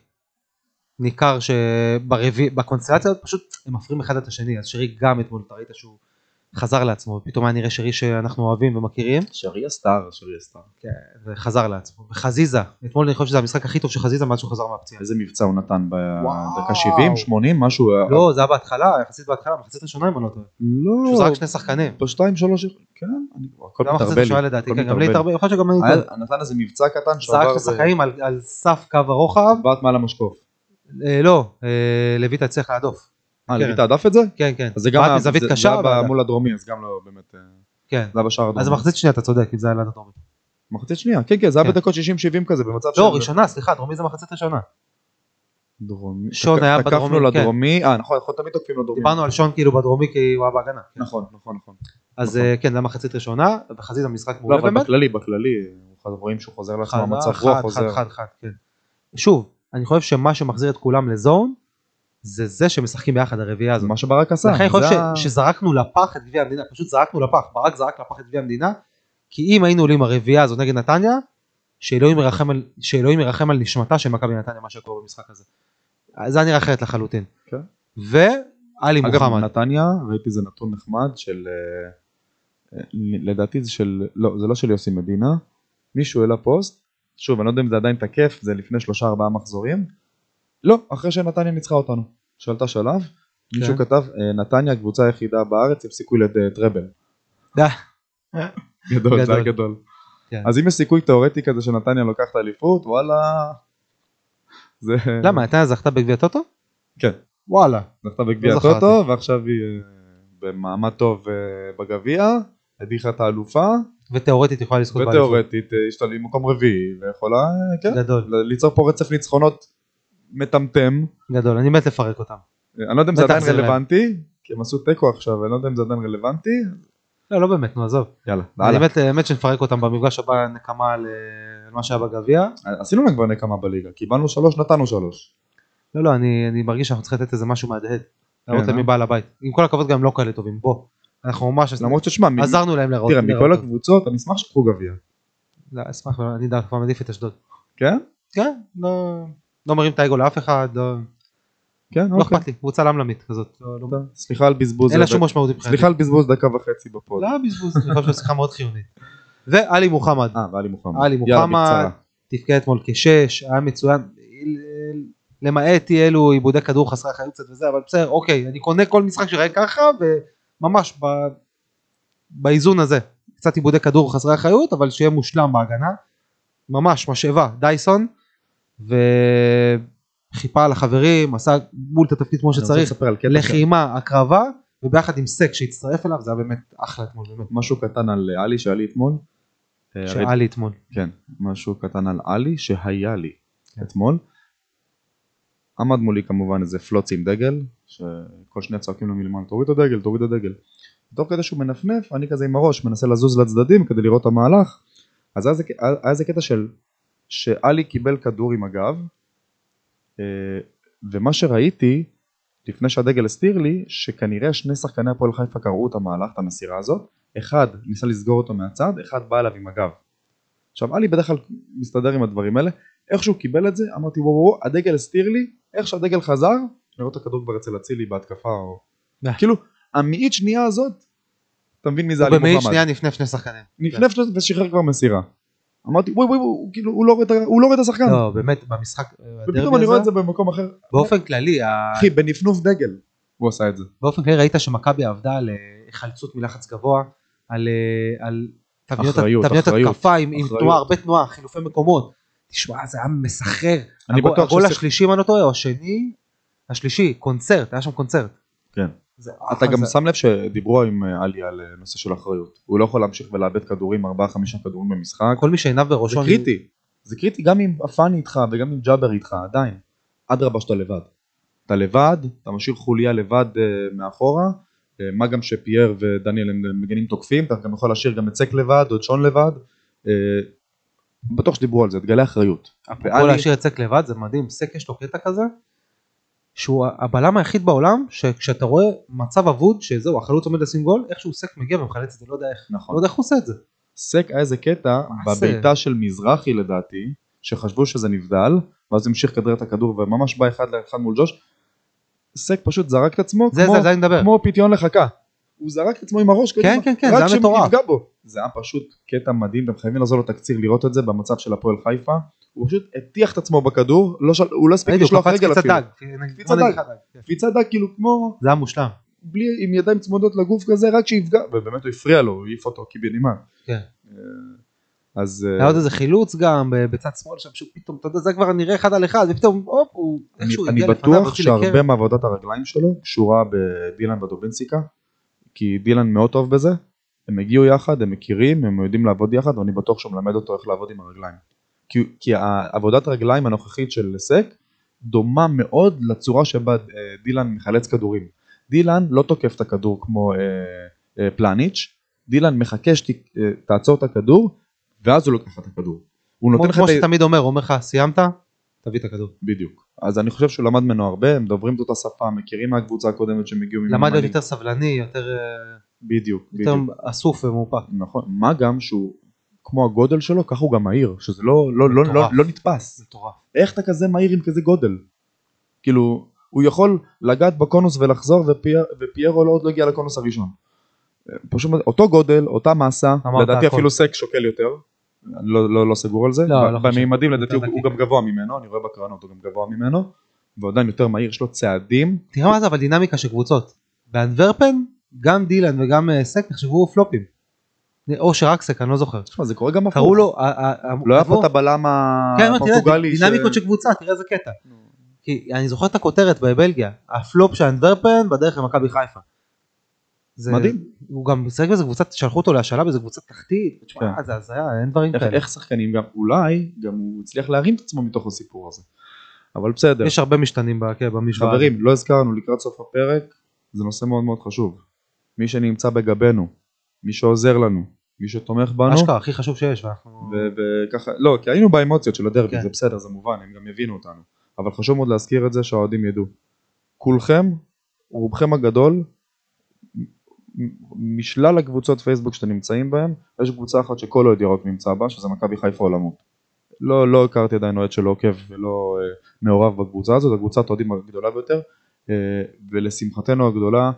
ניכר שברביעי, בקונסטלציה הזאת פשוט הם מפרים אחד את השני, אז שרי גם אתמול, אתה ראית שהוא חזר לעצמו, פתאום היה נראה שרי שאנחנו אוהבים ומכירים, שרי הסטאר, שרי הסטאר. וחזר לעצמו. וחזיזה, אתמול אני חושב שזה המשחק הכי טוב של חזיזה מאז שהוא חזר מהפציעה. איזה מבצע הוא נתן. בדקה 70, 80, משהו... לא, זה היה בהתחלה, יחסית בהתחלה, מחצית ראשונה אם אני לא טועה. לא, שהוא זרק שני שחקנים. בשתיים שלוש, כן, אני, הכל גם מחצית מתערבל ראשונה לדעתי, כן, גם לי מתערבל. התערבל, יכול להיות שגם אני טועה. נתן איזה מבצע קטן זרק שעבר את השחקנים על- על סף קו הרוחב, בעט מעל המשקוף. אה, לא, אה, לויטה הצליח להדוף. אה, כן. לויטה הדף את זה? כן, כן. אז זה גם היה- מזווית זה- קשה, זה היה אבל- מול הדרומי, אז גם לא באמת... אה, כן. זה היה בשער הדרומי. אז במחצית שנייה אתה צודק, אם זה היה ליד הדרומי. מחצית שנייה, כן, כן, זה היה כן. בדקות 60-70 כזה, במצב לא, ראשונה, סליחה, דרומי זה מחצית ראשונה. דרומי. שון היה תקפנו בדרומי, כן. לדרומי, אה נכון, אנחנו תמיד תוקפים לדרומי. דיברנו על שון כאילו בדרומי כי הוא היה בהגנה. כן. נכון, נכון, נכון. אז אה, כן, זה מחצית ראשונה, וחזיזה משחק לא, מעולה אבל באמת. בכללי, בכללי, אנחנו רואים שהוא חוזר לעצמו, חד, המצב חד, רוח חד, חוזר. חד, חד, כן. שוב, אני חושב שמה שמחזיר את כולם לזון, זה זה שמשחקים ביחד הרביעייה הזאת. מה שברק עשה. לכן ה- ש- שזרקנו לפח את גביע המדינה, פשוט זרקנו לפח, ברק זרק לפח את גביע המדינה, כי אם היינו עולים הרביעייה הזאת נגד נתניה, שאלוהים ירחם על, שאלוהים ירחם על נשמתה של מכבי נתניה מה שקורה במשחק הזה. זה היה נראה אחרת לחלוטין. כן. אגב, מוחמד, נתניה, ראיתי איזה נתון נחמד של, אה, אה, לדעתי זה של, לא, זה לא של יוסי מדינה, מישהו העלה פוסט, שוב, אני לא יודע אם זה עדיין תקף, זה לפני שלושה ארבעה מחזורים, לא, אחרי שנתניה ניצחה אותנו, שעלתה שלב, מישהו כן. כתב, אה, נתניה הקבוצה היחידה בארץ עם סיכוי לטראבל. די. גדול, זה היה גדול. כן. אז אם יש סיכוי תאורטי כזה שנתניה לוקחת אליפות, וואלה, זה... למה נתניה זכתה בגביע טוטו? כן. וואלה. זכתה בגביע לא. הטוטו ועכשיו היא אה, במעמד טוב אה, בגביע, הדיחה את האלופה ותאורטית יכולה לזכות באליפות. ותאורטית אה, יש לה מקום רביעי ויכולה אה, כן, גדול, ליצור פה רצף ניצחונות מטמטם. גדול, אני מת לפרק אותם. אה, אני לא יודע אם זה עדיין. רלוונטי, כי הם עשו תיקו עכשיו, אני לא יודע אם זה עדיין רלוונטי, לא, לא באמת, נו עזוב. יאללה, הלאה. מת- באמת שנפרק אותם במפגש הבא נקמה על אה, על מה שהיה בגביע. עשינו להם כבר נקמה בליגה, קיבלנו שלוש, נתנו שלוש. לא, לא, אני אני מרגיש שאנחנו צריכים לתת איזה משהו מהדהד. להראות להם אה? מי בעל הבית. עם כל הכבוד גם הם לא כאלה טובים, בוא. אנחנו ממש למרות ששמע, עזרנו להם להראות. תראה, מכל. הקבוצות אני אשמח שיקחו גביע. לא, אשמח, אני דווקא מעדיף את אשדוד. כן? כן, לא לא מרים את האגו לאף אחד, לא כן, לא אוקיי. אכפת לי, קבוצה למלמית כזאת. לא- לא- סליחה על בזבוז. אין לה שום משמעות מבחינתי. סליחה על בזבוז דקה וחצי בפוד. לא בזבוז, אני חושב שזו שיחה מאוד חיונית. ואלי מוחמד, אה, ואלי מוחמד. עלי מוחמד. תפקד אתמול כשש, היה מצוין, למעט אלו עיבודי כדור חסרי אחריות קצת וזה, אבל בסדר, אוקיי, אני קונה כל משחק שראה ככה, וממש. באיזון הזה, קצת עיבודי כדור חסרי אחריות, אבל שיהיה מושלם בהגנה, ממש משאבה, דייסון, וחיפה על החברים, עשה בול את התפקיד כמו שצריך, לחימה, הקרבה, וביחד עם סק שהצטרף אליו, זה היה באמת אחלה אתמול, באמת, משהו קטן על עלי שהיה לי אתמול. אה, שהיה לי אתמול. כן, משהו קטן על עלי שהיה לי כן. אתמול. עמד מולי כמובן איזה פלוצי עם דגל, שכל שניה צועקים לו מלמעלה, תוריד את הדגל, תוריד את הדגל. תוך כדי שהוא מנפנף, אני כזה עם הראש מנסה לזוז לצדדים כדי לראות את המהלך. אז היה איזה קטע של, שעלי קיבל כדור עם הגב, אה, ומה שראיתי, לפני שהדגל הסתיר לי, שכנראה שני שחקני הפועל חיפה קראו את המהלך, את המסירה הזאת, אחד ניסה לסגור אותו מהצד, אחד בא אליו עם הגב. עכשיו עלי בדרך כלל מסתדר עם הדברים האלה, איך שהוא קיבל את זה אמרתי וואו וואו הדגל הסתיר לי, איך שהדגל חזר, לראות את הכדור כבר אצל אצילי בהתקפה או... אה. כאילו המאית שנייה הזאת אתה מבין מי זה הוא עלי במאית מוחמד. שנייה נפנף שני שחקנים. נפנף שלו ושחרר כבר מסירה. אמרתי וואי וואי וואי, כאילו הוא לא רואה את ה- הוא לא רואה את השחקן. לא, באמת, במשחק, אה, ופתאום הדרבי אני רואה את הזה, זה במקום אחר. באופן כללי, ה- אחי בנפנוף דגל הוא עשה את זה. באופן כללי ראית שמכבי עבדה על אה, היחלצות מלחץ גבוה, על אה, על תבניות אחריות, תבניות אחריות, התקפה עם עם אחריות. תנועה, הרבה תנועה, חילופי מקומות. תשמע, זה היה מסחרר. אני הגול- בטוח הגול ששיח- השלישי, אם אני לא טועה, או השני, השלישי, קונצרט, היה שם קונצרט. כן. זה אתה גם זה- שם לב שדיברו עם אה, עלי על אה, נושא של אחריות. הוא לא יכול להמשיך ולאבד כדורים, 4-5 כדורים במשחק. כל מי שעיניו זה בראשו, אני- קריטי. זה קריטי גם אם פאני איתך וגם אם ג'אבר איתך, עדיין. אדרבה שאתה לבד. אתה לבד, אתה משאיר חוליה לבד אה, מאחורה. מה גם שפייר ודניאל הם מגנים תוקפים, אתה גם יכול להשאיר גם את סק לבד או את שון לבד. בטוח שדיברו על זה, תגלה אחריות. אפרופו להשאיר את סק לבד, זה מדהים, סק יש לו קטע כזה, שהוא הבלם היחיד בעולם, שכשאתה רואה מצב אבוד, שזהו, החלוץ עומד לשים גול, איכשהו סק מגיע ומחלץ את זה, לא יודע איך, נכון. לא יודע איך הוא עושה את זה. סק היה איזה קטע? בביתה של מזרחי לדעתי, שחשבו שזה נבדל, ואז המשיך לכדרר את הכדור וממש בא אחד לאחד מול ג'וש. סק פשוט זרק את עצמו זה, כמו, זה, זה. כמו פיתיון לחכה. הוא זרק את עצמו עם הראש קדימה, כן, כן, רק היה מטורף. שנפגע בו. זה היה פשוט קטע מדהים, אתם חייבים לעזור לו תקציר לראות את זה במצב של הפועל חיפה. הוא פשוט הטיח את עצמו בכדור, לא של... הוא לא הספיק לשלוח רגל אפילו. דג. קפיצת נגיד דג. כן. קפיצת דג כאילו כמו זה היה מושלם. בלי עם ידיים צמודות לגוף כזה רק שיפגע ובאמת הוא הפריע לו הוא העיף אותו קיבינימט. כן. אז אה, היה עוד איזה חילוץ גם בצד שמאל שם, שהוא פתאום, אתה יודע, זה כבר נראה אחד על אחד, ופתאום, הופ, הוא אני, איכשהו אני הגיע לפניו, בטוח הוציא שהרבה. מעבודת הרגליים שלו קשורה בדילן ודובינסיקה כי דילן מאוד טוב בזה. הם הגיעו יחד הם מכירים הם יודעים לעבוד יחד ואני בטוח שהוא מלמד אותו איך לעבוד עם הרגליים. כי, כי עבודת הרגליים הנוכחית של סק דומה מאוד לצורה שבה אה, דילן מחלץ כדורים. דילן לא תוקף את הכדור כמו אה, אה, פלניץ' דילן מחכה שתעצור את הכדור ואז הוא לוקח את הכדור. הוא נותן כמו לך כמו שתמיד אומר, הוא אומר לך, סיימת? תביא את הכדור. בדיוק. אז אני חושב שהוא למד ממנו הרבה, הם דוברים את אותה שפה, מכירים מהקבוצה הקודמת שהם הגיעו ממנו. למד להיות יותר סבלני, יותר אה, בדיוק, יותר בדיוק. אסוף ומאופק. נכון. מה גם שהוא, כמו הגודל שלו, ככה הוא גם מהיר, שזה לא, לא, לא, לא. לא נתפס. מטורף. איך אתה כזה מהיר עם כזה גודל? כאילו, הוא יכול לגעת בקונוס ולחזור, ופייר, ופיירו לא עוד לא הגיע לקונוס הראשון. פשוט אותו גודל, אותה מסה, לדעתי. אפילו סק שוקל יותר. אני לא, לא, לא סגור על זה, לא, לא חושב. במימדים לדעתי הוא, יותר הוא נקי. גם גבוה ממנו, אני רואה בקרנות הוא גם גבוה ממנו, ועדיין יותר מהיר, יש לו צעדים, תראה מה זה אבל דינמיקה של קבוצות. באנטוורפן, גם דילן וגם אה, סק נחשבו פלופים. או שרק סק, אני לא זוכר. תשמע זה קורה גם הפוך, קראו לו, ה- ה- ה- לא היה פה את הבלם כן, הפורטוגלי, דינמיקות של קבוצה, תראה איזה קטע. כי אני זוכר את הכותרת בבלגיה, הפלופ של אנטוורפן בדרך למכבי חיפה. זה- מדהים. הוא גם שיחק באיזה קבוצת, שלחו אותו להשאלה באיזה קבוצת תחתית. תשמע, כן. זה הזיה, אין דברים איך, כאלה. איך שחקנים גם, אולי גם הוא הצליח להרים את עצמו מתוך הסיפור הזה, אבל בסדר, יש הרבה משתנים כן, במשוואה. חברים לא הזכרנו לקראת סוף הפרק, זה נושא מאוד מאוד חשוב, מי שנמצא בגבנו, מי שעוזר לנו, מי שתומך בנו, אשכרה, הכי חשוב שיש, ואנחנו... וככה, לא, כי היינו באמוציות של הדרבי, כן. זה בסדר, זה מובן, הם גם יבינו אותנו, אבל חשוב מאוד להזכיר את זה שהאוהדים ידעו, כולכם, רובכם הגדול, משלל הקבוצות פייסבוק שאתם נמצאים בהם, יש קבוצה אחת שכל אוהד ירוק נמצא בה, שזה מכבי חיפה עולמות. לא, לא הכרתי עדיין אוהד שלא עוקב ולא אה, מעורב בקבוצה הזאת, זו קבוצת האוהדים הגדולה ביותר, אה, ולשמחתנו הגדולה,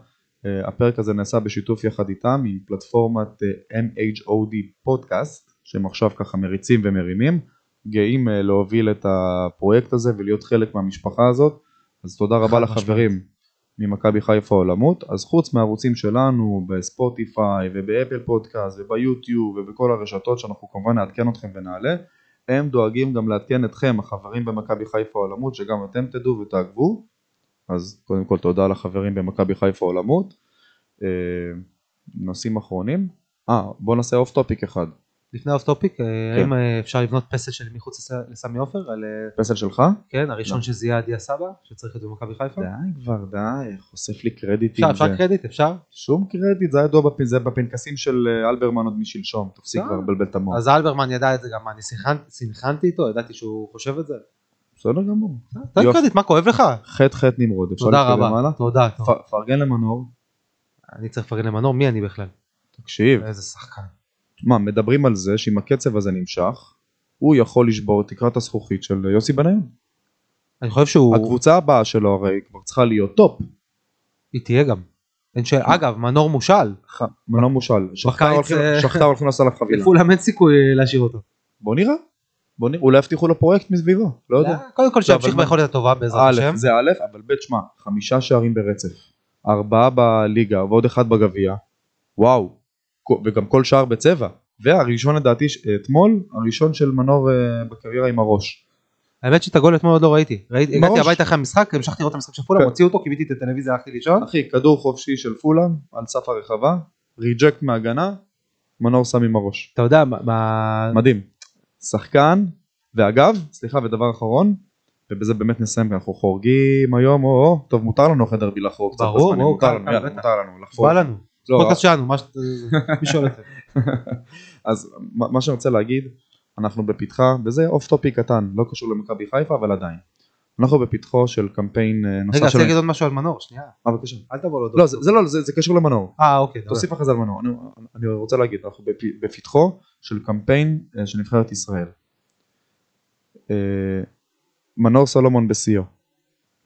אה, הפרק הזה נעשה בשיתוף יחד איתם, עם פלטפורמת אה, MHOD פודקאסט, שהם עכשיו ככה מריצים ומרימים, גאים אה, להוביל את הפרויקט הזה ולהיות חלק מהמשפחה הזאת, אז תודה רבה לחברים ממכבי חיפה עולמות, אז חוץ מהערוצים שלנו בספוטיפיי ובאפל פודקאסט וביוטיוב ובכל הרשתות שאנחנו כמובן נעדכן אתכם ונעלה, הם דואגים גם לעדכן אתכם החברים במכבי חיפה עולמות שגם אתם תדעו ותעקבו, אז קודם כל תודה לחברים במכבי חיפה עולמות. אה, נושאים אחרונים, אה בוא נעשה off topic אחד, לפני off topic, כן. האם אה, אפשר לבנות פסל שלי מחוץ לס- לסמי עופר? אה, פסל שלך? כן, הראשון לא. שזיהה את דיא סבא, שצריך להיות במכבי חיפה? די כבר די, חושף לי קרדיטים. אפשר, אפשר זה- קרדיט, אפשר? שום קרדיט, זה היה ידוע בפנ- זה בפנקסים של אה, אלברמן עוד משלשום, תפסיק. כבר לבלבל את המוח. אז אלברמן ידע את זה גם, אני סינכרנתי איתו, ידעתי שהוא חושב את זה. בסדר גמור. תן. קרדיט, מה כואב לך? חטא חטא נמרוד, אפשר תודה להתקדם רבה, הלאה? תודה. טוב. פ- פרגן למנור, אני צריך לפרגן למנור, מי אני בכלל? תקשיב, איזה שחקן. מה, מדברים על זה שאם הקצב הזה נמשך, הוא יכול לשבור את תקרת הזכוכית של יוסי בניון. אני חושב שהוא, הקבוצה הבאה שלו הרי כבר צריכה להיות top. היא תהיה גם. אין שאלה. אגב, מנור מושל. ח- מנור מושל. שכתר הולכים- אה, לעשות עליו חבילה. לפולם אין סיכוי להשאיר אותו. בוא נראה. בוא נראה. אולי יבטיחו לו פרויקט מסביבו. לא יודע. קודם כל שימשיך אבל מה- ביכולת הטובה בעזרת השם. זה א', אבל ב', שמע, חמישה שערים ברצף, ארבעה בליגה ועוד אחד בגביע, וואו, וגם כל שער בצבע, והראשון לדעתי אתמול, הראשון של מנור אה, בקריירה עם הראש. האמת שאת הגול אתמול עוד לא ראיתי. ראיתי- הגעתי. הביתה אחרי המשחק, המשכתי לראות את המשחק של פולאם, כן. הוציאו אותו, כיביתי את הטלוויזיה, הלכתי לישון. אחי, כדור חופשי של פולאם, על סף הרחבה, reject מהגנה, מנור שם עם הראש. אתה יודע, מה-. מדהים. שחקן, ואגב, סליחה, ודבר אחרון, ובזה באמת נסיים, כי אנחנו חורגים היום, או, או, טוב, מותר לנו אחרי דרבי לחרוג קצת ברור, ברור, מותר לנו. מותר לנו לחפור. בא לנו. לא, פודקאסט שלנו, מה ש... מי שולט. אז מה שאני רוצה להגיד, אנחנו בפתחה, וזה off topic קטן, לא קשור למכבי חיפה, אבל עדיין. אנחנו בפתחו של קמפיין אה, נוסף רגע. רציתי להגיד עוד משהו על מנור, שנייה. אה, בבקשה. אל תבוא לו. לא, זה לא, זה קשור למנור. אה, אוקיי. תוסיף אחרי זה על מנור. אני- רוצה להגיד, אנחנו בפ- בפתחו של קמפיין אה, של נבחרת ישראל. אה, מנור סולומון בשיאו.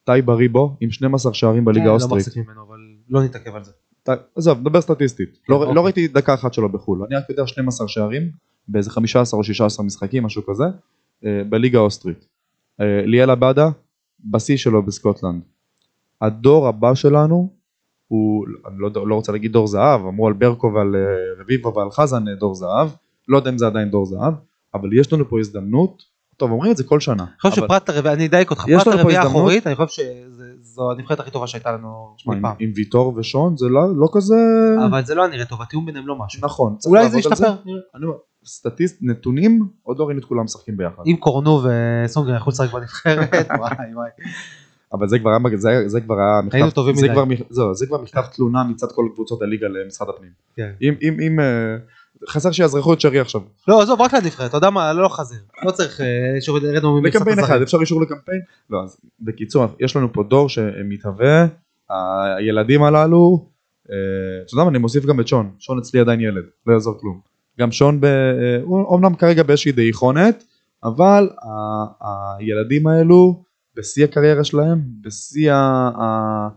טי בריבו עם 12 שערים בליגה לא האוסטרית. מחזיק ממנו, אבל לא נתעכב על זה. ט- עזוב, נדבר סטטיסטית. לא אוקיי. לא ראיתי דקה אחת שלו בחו"ל. אני רק יודע 12 שערים באיזה 15 או 16 משחקים, משהו כזה, אה, בליגה האוסטרית. אה, ליאל עבדה, בשיא שלו בסקוטלנד. הדור הבא שלנו הוא, אני לא, לא רוצה להגיד דור זהב, אמרו על ברקו ועל אה, רביבו ועל חזן דור זהב, לא יודע אם זה עדיין דור זהב, אבל יש לנו פה הזדמנות, טוב אומרים את זה כל שנה, אני חושב שפרט הרביעי, אני אדייק אותך, פרט הרביעי. האחורית, אני חושב שזו הנבחרת הכי טובה שהייתה לנו אי פעם. עם ויטור ושון זה לא, לא כזה, אבל זה לא נראה טוב, התיאום ביניהם לא משהו. נכון, אולי זה ישתפר. סטטיסט, נתונים, עוד לא ראינו את כולם משחקים ביחד. אם קורנו וסונגר יכלו לשחק בנבחרת, וואי וואי. אבל זה כבר היה, זה, זה כבר היה מכתב, היינו טובים זה מדי. כבר, זהו, זה כבר מכתב תלונה מצד כל קבוצות הליגה למשרד הפנים. כן. אם, אם, אם, אה, חסר שיאזרחו את שרי עכשיו. לא, עזוב, רק לנבחרת, אתה יודע מה, לא חזיר. לא צריך אה, שירדנו ממכסת לקמפיין אחד, הזרים. אפשר אישור לקמפיין? לא, אז בקיצור, יש לנו פה דור שמתהווה, הילדים הללו, אה, אתה יודע מה, אני מוסיף גם את שון, שון אצלי עדיין ילד, לא יעזור כלום. גם שון, ב, אה, הוא אומנם כרגע באיזושהי דעיכונת, אבל הילדים האלו, בשיא הקריירה שלהם, בשיא ה-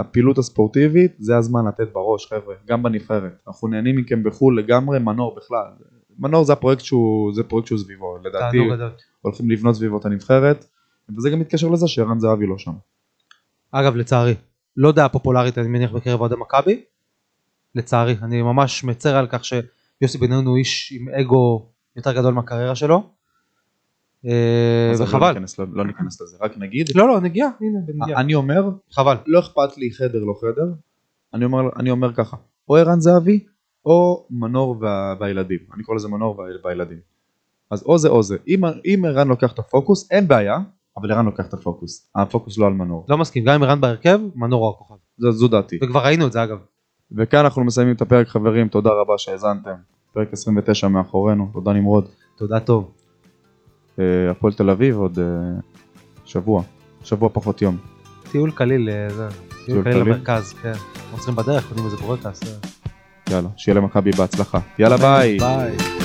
הפעילות הספורטיבית, זה הזמן לתת בראש חבר'ה, גם בנבחרת. אנחנו נהנים מכם בחו"ל לגמרי, מנור בכלל. מנור זה הפרויקט שהוא, זה פרויקט שהוא סביבו, לדעתי. הולכים לבנות סביבו את הנבחרת, וזה גם מתקשר לזה שערן זהבי לא שם. אגב, לצערי, לא דעה פופולרית, אני מניח, בקרב אוהדי מכבי. לצערי, אני ממש מצר על כך שיוסי בניון הוא איש עם אגו יותר גדול מהקריירה שלו. אה, וחבל. לא, לא ניכנס לזה, רק נגיד, לא, לא, נגיע, הנה, נגיע. אני אומר, חבל. לא אכפת לי חדר לא חדר, אני אומר, אני אומר ככה, או ערן זהבי, או מנור וה, והילדים, אני קורא לזה מנור וה, והילדים. אז או זה או זה, אם, אם ערן לוקח את הפוקוס, אין בעיה, אבל ערן לוקח את הפוקוס, הפוקוס לא על מנור, לא מסכים, גם אם ערן בהרכב, מנור הוא הכוכב. זו, זו דעתי. וכבר ראינו את זה אגב. וכאן אנחנו מסיימים את הפרק חברים, תודה רבה שהאזנתם, פרק 29 מאחורינו, תודה נמרוד. תודה טוב. אה, הפועל תל אביב עוד אה, שבוע, שבוע פחות יום. טיול קליל, אה, זה, טיול קליל? למרכז, כן. עוצרים בדרך, קונים איזה בורקס. יאללה, שיהיה למכבי בהצלחה. יאללה ביי. ביי.